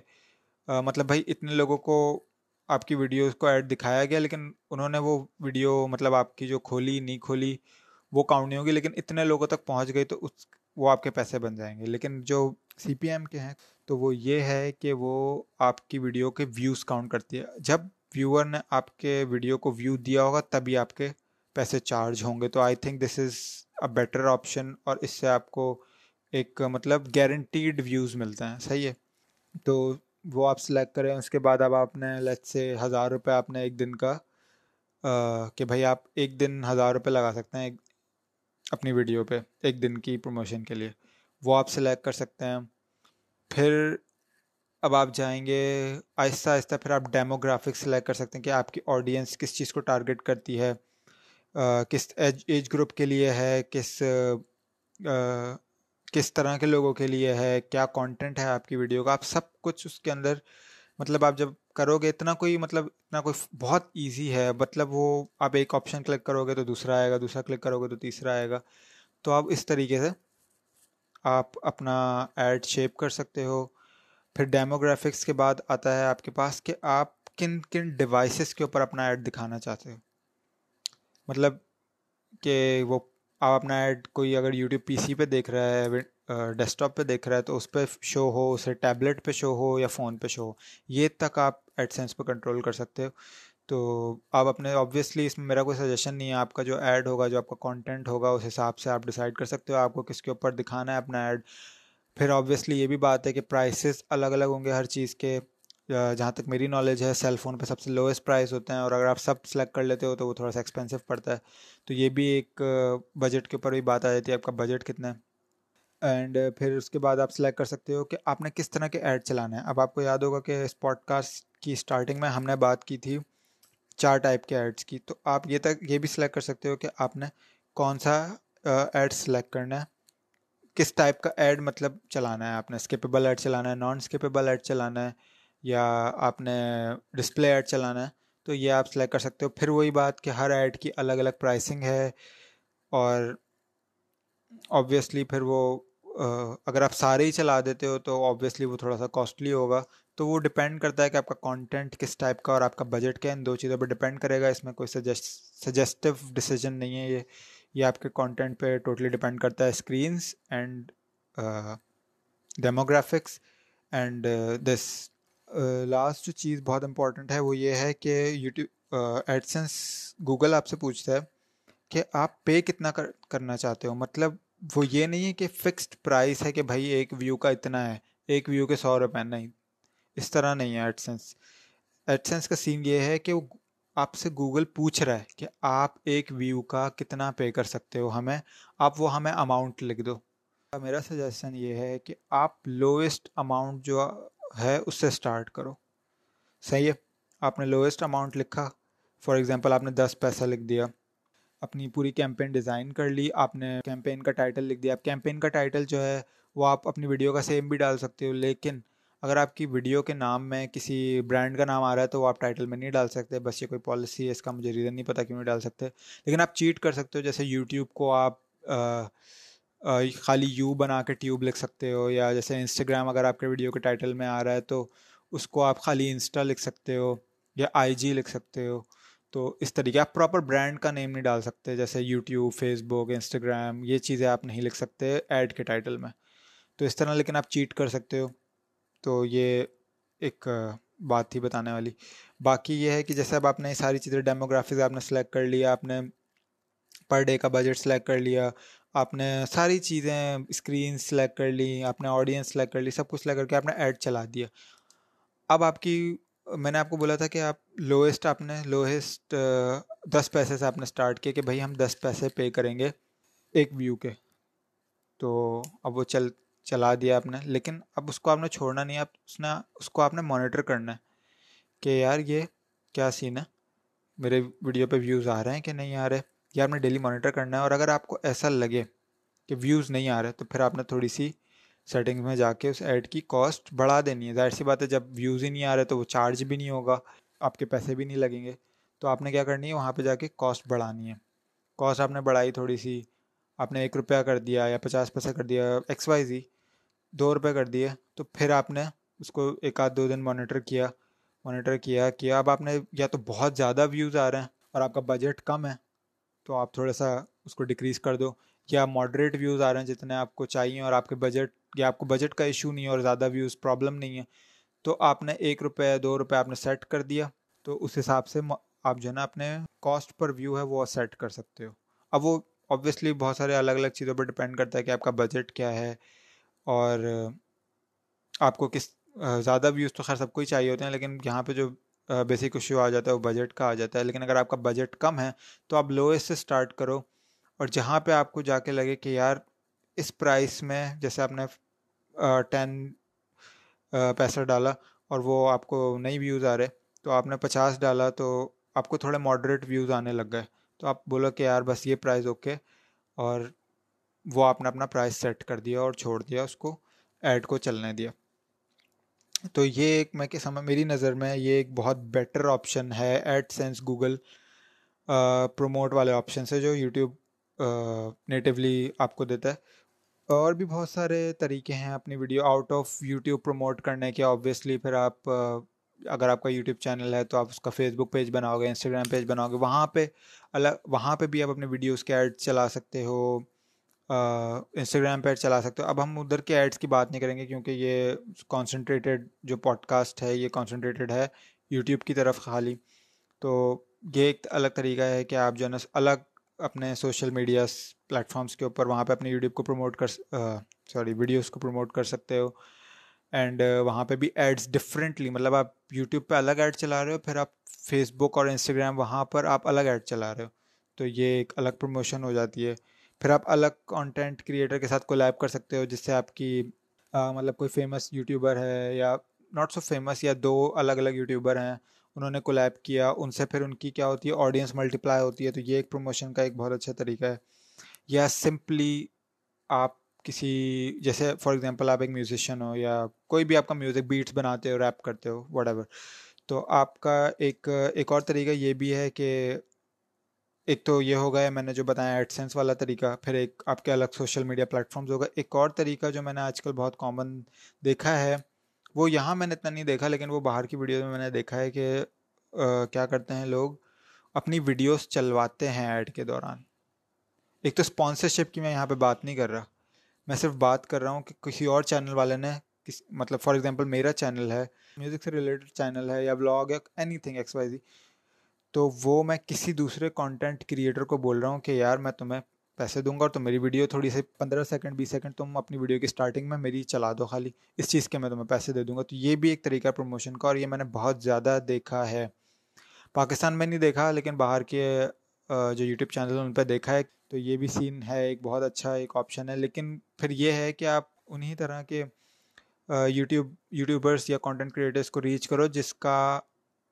مطلب بھائی اتنے لوگوں کو آپ کی ویڈیوز کو ایڈ دکھایا گیا، لیکن انہوں نے وہ ویڈیو مطلب آپ کی جو کھولی، نہیں کھولی وہ کاؤنٹ نہیں ہوگی، لیکن اتنے لوگوں تک پہنچ گئی تو اس، وہ آپ کے پیسے بن جائیں گے۔ لیکن جو سی پی ایم کے ہیں، تو وہ یہ ہے کہ وہ آپ کی ویڈیو کے ویوز کاؤنٹ کرتی ہے۔ جب ویور نے آپ کے ویڈیو کو ویو دیا ہوگا، تبھی آپ کے پیسے چارج ہوں گے۔ تو I think this is a better option اور اس سے آپ کو ایک مطلب گارنٹیڈ ویوز ملتے ہیں۔ صحیح ہے؟ تو وہ آپ سلیکٹ کریں۔ اس کے بعد اب آپ نے لیٹ سے ہزار روپے آپ نے ایک دن کا کہ بھائی آپ ایک دن ہزار روپے لگا سکتے ہیں اپنی ویڈیو پہ ایک دن کی پروموشن کے لیے۔ وہ آپ سلیکٹ کر سکتے ہیں۔ پھر اب آپ جائیں گے آہستہ آہستہ، پھر آپ ڈیموگرافک سلیکٹ کر سکتے ہیں کہ آپ کی آڈینس کس چیز کو ٹارگیٹ کرتی ہے کس ایج ایج گروپ کے لیے ہے، کس کس طرح کے لوگوں کے لیے ہے، کیا کانٹینٹ ہے آپ کی ویڈیو کا۔ آپ سب کچھ اس کے اندر مطلب آپ جب کرو گے اتنا کوئی مطلب اتنا کوئی بہت ایزی ہے مطلب وہ آپ ایک آپشن کلک کرو گے تو دوسرا آئے گا، دوسرا کلک کرو گے تو تیسرا آئے گا۔ تو آپ اس طریقے سے آپ اپنا ایڈ شیپ کر سکتے ہو۔ پھر ڈیموگرافکس کے بعد آتا ہے آپ کے پاس کہ آپ کن کن ڈیوائسیز کے اوپر اپنا ایڈ دکھانا چاہتے ہو۔ مطلب کہ وہ آپ اپنا ایڈ کوئی اگر یوٹیوب پی سی پہ دیکھ رہا ہے ڈیسک ٹاپ پہ دیکھ رہا ہے تو اس پہ شو ہو، اسے ٹیبلٹ پہ شو ہو یا فون پہ شو ہو۔ یہ تک آپ ایڈ سینس پہ کنٹرول کر سکتے ہو۔ تو آپ اپنے آبویسلی اس میں میرا کوئی سجیشن نہیں ہے۔ آپ کا جو ایڈ ہوگا، جو آپ کا کانٹینٹ ہوگا، اس حساب سے آپ ڈیسائڈ کر سکتے ہو آپ کو کس کے اوپر دکھانا ہے اپنا ایڈ پھر آبویسلی یہ بھی بات ہے کہ پرائسز الگ الگ ہوں گے ہر چیز کے۔ جہاں تک میری نالج ہے سیل فون پہ سب سے لوئسٹ پرائز ہوتے ہیں اور اگر آپ سب سلیکٹ کر لیتے ہو تو وہ تھوڑا سا ایکسپینسو پڑتا ہے۔ تو یہ بھی ایک بجٹ کے اوپر بھی بات آ جاتی ہے۔ آپ کا بجٹ کتنا ہے۔ اینڈ پھر اس کے بعد آپ سلیکٹ کر سکتے ہو کہ آپ نے کس طرح کے ایڈ چلانا ہے اب آپ کو یاد ہوگا کہ اس پوڈ کاسٹ کی اسٹارٹنگ میں ہم نے بات کی تھی چار ٹائپ کے ایڈس کی، تو آپ یہ تک، یہ بھی سلیکٹ کر سکتے ہو کہ آپ نے کون سا ایڈ سلیکٹ کرنا ہے، کس ٹائپ کا ایڈ مطلب چلانا ہے، آپ نے اسکیپیبل ایڈ چلانا ہے نان اسکیپیبل ایڈ چلانا ہے، یا آپ نے ڈسپلے ایڈ چلانا ہے، تو یہ آپ سلیکٹ کر سکتے ہو۔ پھر وہی بات کہ ہر ایڈ کی الگ الگ پرائسنگ ہے اور آبویسلی پھر وہ اگر آپ سارے ہی چلا دیتے ہو تو آبویسلی وہ تھوڑا سا کاسٹلی ہوگا۔ تو وہ ڈپینڈ کرتا ہے کہ آپ کا کانٹینٹ کس ٹائپ کا اور آپ کا بجٹ کیا ہے، ان دو چیزوں پہ ڈپینڈ کرے گا، اس میں کوئی سجیسٹو ڈیسیجن نہیں ہے یہ یہ آپ کے کانٹینٹ پہ ٹوٹلی ڈپینڈ کرتا ہے screens and demographics and this last جو چیز بہت امپورٹنٹ ہے وہ یہ ہے کہ یوٹیوب ایڈسنس گوگل آپ سے پوچھتا ہے کہ آپ پے کتنا کرنا چاہتے ہو؟ مطلب وہ یہ نہیں ہے کہ فکسڈ پرائز ہے کہ بھائی ایک ویو کا اتنا ہے، ایک ویو کے سو روپے، نہیں۔ اس طرح نہیں ہے ایڈسنس ایڈسنس کا سین یہ ہے کہ وہ آپ سے گوگل پوچھ رہا ہے کہ آپ ایک ویو کا کتنا پے کر سکتے ہو ہمیں؟ آپ وہ ہمیں اماؤنٹ لکھ دو۔ میرا سجیشن یہ ہے کہ آپ لوئسٹ اماؤنٹ جو ہے اس سے اسٹارٹ کرو۔ صحیح ہے۔ آپ نے لوئسٹ اماؤنٹ لکھا۔ فار ایگزامپل آپ نے دس پیسہ لکھ دیا۔ اپنی پوری کیمپین ڈیزائن کر لی۔ آپ نے کیمپین کا ٹائٹل لکھ دیا۔ کیمپین کا ٹائٹل جو ہے وہ آپ اپنی ویڈیو کا سیم بھی ڈال سکتے ہو، لیکن اگر آپ کی ویڈیو کے نام میں کسی برانڈ کا نام آ رہا ہے تو وہ آپ ٹائٹل میں نہیں ڈال سکتے، بس یہ کوئی پالیسی ہے، اس کا مجھے ریزن نہیں پتا کیوں نہیں ڈال سکتے۔ لیکن آپ چیٹ کر سکتے ہو، جیسے یوٹیوب کو آپ خالی یو بنا کے ٹیوب لکھ سکتے ہو، یا جیسے انسٹاگرام اگر آپ کے ویڈیو کے ٹائٹل میں آ رہا ہے تو اس کو آپ خالی انسٹا لکھ سکتے ہو یا آئی جی لکھ سکتے ہو۔ تو اس طریقے، آپ پراپر برانڈ کا نیم نہیں ڈال سکتے، جیسے یوٹیوب فیس بک انسٹاگرام یہ چیزیں آپ نہیں لکھ سکتے ایڈ کے ٹائٹل میں۔ تو اس طرح، لیکن آپ چیٹ کر سکتے ہو۔ تو یہ ایک بات تھی بتانے والی۔ باقی یہ ہے کہ جیسے اب آپ نے ساری چیزیں ڈیموگرافیز آپ نے سلیکٹ کر لیا، آپ نے پر ڈے کا بجٹ سلیکٹ کر لیا، آپ نے ساری چیزیں اسکرین سلیکٹ کر لی آپ نے آڈینس سلیکٹ کر لی، سب کچھ سلیکٹ کر کے آپ نے ایڈ چلا دیا۔ اب آپ کی، میں نے آپ کو بولا تھا کہ آپ لوئسٹ آپ نے لوئسٹ دس پیسے سے آپ نے اسٹارٹ کیا کہ بھائی ہم دس پیسے پے کریں گے ایک ویو کے۔ تو اب وہ چل چلا دیا آپ نے، لیکن اب اس کو آپ نے چھوڑنا نہیں آپ اس نے، اس کو آپ نے مانیٹر کرنا ہے کہ یار یہ کیا سین ہے؟ میرے ویڈیو پہ ویوز آ رہے ہیں کہ نہیں آ رہے؟ یہ آپ نے ڈیلی مانیٹر کرنا ہے اور اگر آپ کو ایسا لگے کہ ویوز نہیں آ رہے تو پھر آپ نے تھوڑی سی سیٹنگ میں جا کے اس ایڈ کی کاسٹ بڑھا دینی ہے۔ ظاہر سی بات ہے، جب ویوز ہی نہیں آ رہے تو وہ چارج بھی نہیں ہوگا، آپ کے پیسے بھی نہیں لگیں گے۔ تو آپ نے کیا کرنی ہے؟ وہاں پہ جا کے کاسٹ بڑھانی ہے۔ کاسٹ آپ نے بڑھائی تھوڑی سی، آپ نے ایک روپیہ کر دیا یا پچاس پیسہ کر دیا ایکس وائی زی دو روپے کر دیے، تو پھر آپ نے اس کو ایک آدھ دو دن مانیٹر کیا مانیٹر کیا کیا اب آپ نے یا تو بہت زیادہ ویوز آ رہے ہیں اور آپ کا بجٹ کم ہے، تو آپ تھوڑا سا اس کو ڈکریز کر دو۔ یا ماڈریٹ ویوز آ رہے ہیں جتنے آپ کو چاہیے اور آپ کے بجٹ یا آپ کو بجٹ کا ایشو نہیں ہے اور زیادہ ویوز پرابلم نہیں ہے، تو آپ نے ایک روپے، دو روپے آپ نے سیٹ کر دیا۔ تو اس حساب سے آپ جو ہے نا اپنے کاسٹ پر ویو ہے وہ سیٹ کر سکتے ہو۔ اب وہ آبویسلی بہت سارے الگ الگ چیزوں پر ڈپینڈ کرتا ہے کہ آپ کا بجٹ کیا ہے۔ اور آپ کو کس زیادہ ویوز تو خیر سب کو ہی چاہیے ہوتے ہیں، لیکن یہاں پہ جو بیسک ایشو آ جاتا ہے، وہ بجٹ کا آ جاتا ہے، لیکن اگر آپ کا بجٹ کم ہے تو آپ لوئسٹ سے اسٹارٹ کرو اور جہاں پہ آپ کو جا کے لگے کہ یار اس پرائس میں جیسے آپ نے ٹین پیسہ ڈالا اور وہ آپ کو نئی ویوز آ رہے، تو آپ نے پچاس ڈالا تو آپ کو تھوڑے ماڈریٹ ویوز آنے لگ گئے، تو آپ بولو کہ یار بس یہ پرائز اوکے اور وہ آپ نے اپنا پرائز سیٹ کر دیا اور چھوڑ دیا، اس کو ایڈ کو چلنے دیا۔ تو یہ ایک میں کہ سمجھ، میری نظر میں یہ ایک بہت بیٹر آپشن ہے ایڈ سینس گوگل پروموٹ والے آپشن سے جو یوٹیوب نیٹیولی آپ کو دیتا ہے۔ اور بھی بہت سارے طریقے ہیں اپنی video out of YouTube promote کرنے کے۔ آبویسلی پھر آپ اگر آپ کا یوٹیوب چینل ہے تو آپ اس کا فیس بک پیج بناؤ گے انسٹاگرام پیج بناؤ گے۔ وہاں پہ الگ وہاں پہ بھی آپ اپنے ویڈیوز کے ایڈ چلا سکتے ہو۔ انسٹاگرام پیج چلا سکتے ہو۔ اب ہم ادھر کے ایڈس کی بات نہیں کریں گے کیونکہ یہ کانسنٹریٹیڈ جو پوڈ کاسٹ ہے، یہ کانسنٹریٹیڈ ہے یوٹیوب کی طرف خالی۔ تو یہ ایک الگ طریقہ ہے کہ آپ جو ہے نا، الگ اپنے سوشل میڈیاز پلیٹفارمس کے اوپر وہاں پہ اپنے یوٹیوب کو پروموٹ کر سوری ویڈیوز کو پروموٹ کر سکتے ہو۔ اینڈ وہاں پہ بھی ایڈس ڈفرینٹلی مطلب آپ یوٹیوب پہ الگ ایڈ چلا رہے ہو، پھر آپ فیس بک اور انسٹاگرام وہاں پر آپ الگ ایڈ چلا رہے ہو۔ تو یہ ایک الگ پروموشن ہو جاتی ہے۔ پھر آپ الگ کانٹینٹ کریٹر کے ساتھ کولیب کر سکتے ہو، جس سے آپ کی مطلب کوئی فیمس یوٹیوبر ہے یا ناٹ سو فیمس یا دو الگ الگ یوٹیوبر ہیں، انہوں نے کولیب کیا، ان سے پھر ان کی کیا ہوتی ہے آڈینس ملٹیپلائی ہوتی ہے، تو یہ ایک پروموشن کا ایک بہت اچھا طریقہ ہے۔ یا سمپلی آپ کسی، جیسے فار ایگزامپل آپ ایک میوزیشین ہو یا کوئی بھی آپ کا میوزک بیٹس بناتے ہو ریپ کرتے ہو وٹ ایور تو آپ کا ایک ایک اور طریقہ یہ بھی ہے کہ ایک تو یہ ہوگا ہے، میں نے جو بتایا ایڈ سینس والا طریقہ، پھر ایک آپ کے الگ سوشل میڈیا پلیٹفارمز ہوگا۔ ایک اور طریقہ جو میں نے آج کل بہت کامن دیکھا ہے، وہ یہاں میں نے اتنا نہیں دیکھا، لیکن وہ باہر کی ویڈیوز میں میں نے دیکھا ہے کہ کیا کرتے ہیں لوگ؟ اپنی ویڈیوز چلواتے ہیں ایڈ کے دوران۔ ایک تو اسپانسرشپ کی میں یہاں پہ بات نہیں کر رہا۔ میں صرف بات کر رہا ہوں کہ کسی اور چینل والے نے کس مطلب فار ایگزامپل میرا چینل ہے میوزک سے ریلیٹڈ چینل ہے یا بلاگ یا anything X Y Z تو وہ میں کسی دوسرے کانٹینٹ کریٹر کو بول رہا ہوں کہ یار میں تمہیں پیسے دوں گا اور تو میری ویڈیو تھوڑی سی پندرہ سیکنڈ بیس سیکنڈ تم اپنی ویڈیو کی اسٹارٹنگ میں میری چلا دو خالی۔ اس چیز کے میں تمہیں پیسے دے دوں گا۔ تو یہ بھی ایک طریقہ پروموشن کا اور یہ میں نے بہت زیادہ دیکھا ہے۔ پاکستان میں نہیں دیکھا لیکن باہر کے جو یوٹیوب چینل ہیں ان پہ دیکھا ہے۔ تو یہ بھی سین ہے، ایک بہت اچھا ایک آپشن ہے۔ لیکن پھر یہ ہے کہ آپ انہیں طرح کے یوٹیوب یوٹیوبرس یا کانٹینٹ کریٹرس کو ریچ کرو جس کا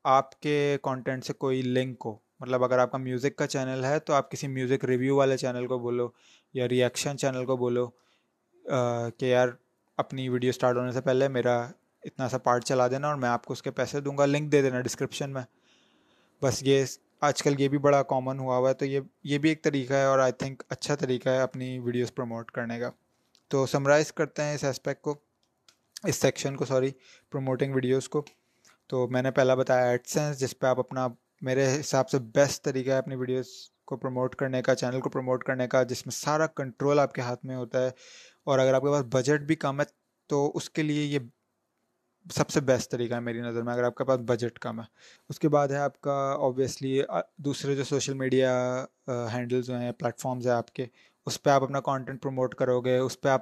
آپ کے کانٹینٹ سے کوئی لنک ہو۔ مطلب اگر آپ کا میوزک کا چینل ہے تو آپ کسی میوزک ریویو والے چینل کو بولو یا ریئیکشن چینل کو بولو کہ یار اپنی ویڈیو اسٹارٹ ہونے سے پہلے میرا اتنا سا پارٹ چلا دینا اور میں آپ کو اس کے پیسے دوں گا۔ لنک دے دینا ڈسکرپشن میں۔ بس یہ آج کل یہ بھی بڑا کامن ہوا ہوا ہے، تو یہ یہ بھی ایک طریقہ ہے اور آئی تھنک اچھا طریقہ ہے اپنی ویڈیوز پروموٹ کرنے کا۔ تو سمرائز کرتے ہیں اس اسپیکٹ کو، اس سیکشن کو سوری پروموٹنگ ویڈیوز کو۔ تو میں نے پہلا بتایا ایڈ سینس جس پہ آپ اپنا میرے حساب سے بیسٹ طریقہ ہے اپنی ویڈیوز کو پروموٹ کرنے کا چینل کو پروموٹ کرنے کا، جس میں سارا کنٹرول آپ کے ہاتھ میں ہوتا ہے۔ اور اگر آپ کے پاس بجٹ بھی کم ہے، تو اس کے لیے یہ سب سے بیسٹ طریقہ ہے میری نظر میں، اگر آپ کے پاس بجٹ کم ہے۔ اس کے بعد ہے آپ کا اوبیسلی دوسرے جو سوشل میڈیا ہینڈلز ہیں پلیٹفارمز ہیں آپ کے، اس پہ آپ اپنا کانٹینٹ پروموٹ کرو گے۔ اس پہ آپ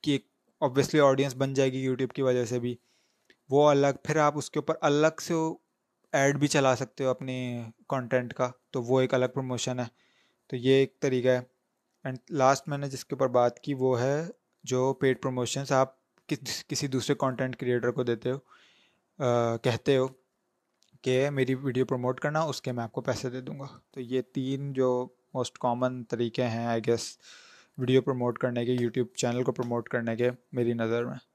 کی ایک اوبیسلی آڈینس بن جائے گی یوٹیوب کی وجہ سے بھی۔ وہ الگ، پھر آپ اس کے اوپر الگ سے ایڈ بھی چلا سکتے ہو اپنی کانٹینٹ کا، تو وہ ایک الگ پروموشن ہے۔ تو یہ ایک طریقہ ہے۔ اینڈ لاسٹ میں نے جس کے اوپر بات کی وہ ہے جو پیڈ پروموشنس آپ کسی دوسرے کانٹینٹ کریٹر کو دیتے ہو کہتے ہو کہ میری ویڈیو پروموٹ کرنا، اس کے میں آپ کو پیسے دے دوں گا۔ تو یہ تین جو موسٹ کامن طریقے ہیں آئی گیس ویڈیو پروموٹ کرنے کے یوٹیوب چینل کو پروموٹ کرنے کے میری نظر میں۔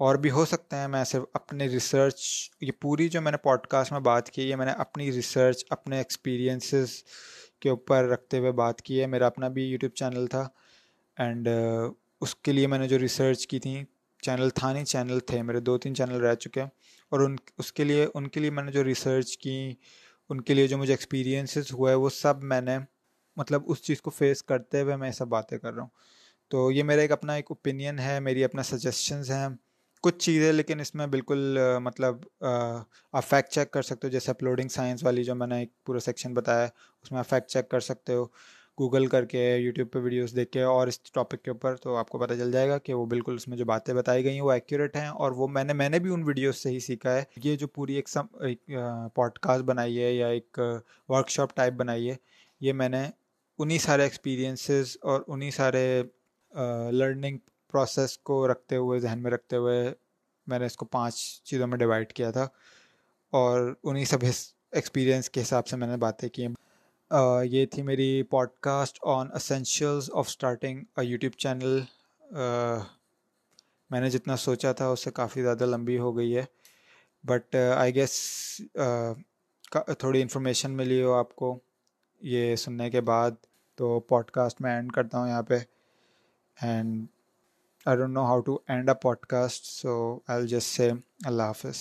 اور بھی ہو سکتے ہیں۔ میں صرف اپنے ریسرچ یہ پوری جو میں نے پوڈ کاسٹ میں بات کی ہے میں نے اپنی ریسرچ اپنے ایکسپیرینسز کے اوپر رکھتے ہوئے بات کی ہے۔ میرا اپنا بھی یوٹیوب چینل تھا اینڈ اس کے لیے میں نے جو ریسرچ کی تھیں چینل تھا نہیں چینل تھے میرے، دو تین چینل رہ چکے ہیں۔ اور ان، اس کے لیے، ان کے لیے میں نے جو ریسرچ کی، ان کے لیے جو مجھے ایکسپیرینسز ہوا ہے، وہ سب میں نے مطلب اس چیز کو فیس کرتے ہوئے میں یہ سب باتیں کر رہا ہوں۔ تو یہ میرا ایک اپنا ایک اوپینین ہے، میری اپنا سجیشنز ہیں۔ کچھ چیزیں لیکن اس میں بالکل مطلب آپ فیکٹ چیک کر سکتے ہو، جیسے اپلوڈنگ سائنس والی جو میں نے ایک پورا سیکشن بتایا ہے، اس میں آپ فیکٹ چیک کر سکتے ہو گوگل کر کے یوٹیوب پہ ویڈیوز دیکھ کے اور اس ٹاپک کے اوپر تو آپ کو پتہ چل جائے گا کہ وہ بالکل اس میں جو باتیں بتائی گئی ہیں، وہ ایکوریٹ ہیں اور وہ میں نے میں نے بھی ان ویڈیوز سے ہی سیکھا ہے۔ یہ جو پوری ایک سم، ایک پوڈ کاسٹ بنائی ہے یا ایک ورک شاپ ٹائپ بنائی ہے، یہ میں نے انہی سارے ایکسپیرینسز اور انہی سارے لرننگ پروسیس کو رکھتے ہوئے، ذہن میں رکھتے ہوئے میں نے اس کو پانچ چیزوں میں ڈیوائڈ کیا تھا۔ اور انہی سب ایکسپیرینس کے حساب سے میں نے باتیں کی۔ یہ تھی میری podcast on essentials of starting a YouTube channel میں نے جتنا سوچا تھا اس سے کافی زیادہ لمبی ہو گئی ہے۔ بٹ آئی گیس تھوڑی انفارمیشن ملی ہو آپ کو یہ سننے کے بعد۔ تو پوڈ کاسٹ میں اینڈ کرتا ہوں یہاں پہ۔ And I don't know how to end a podcast so I will just say اللہ حافظ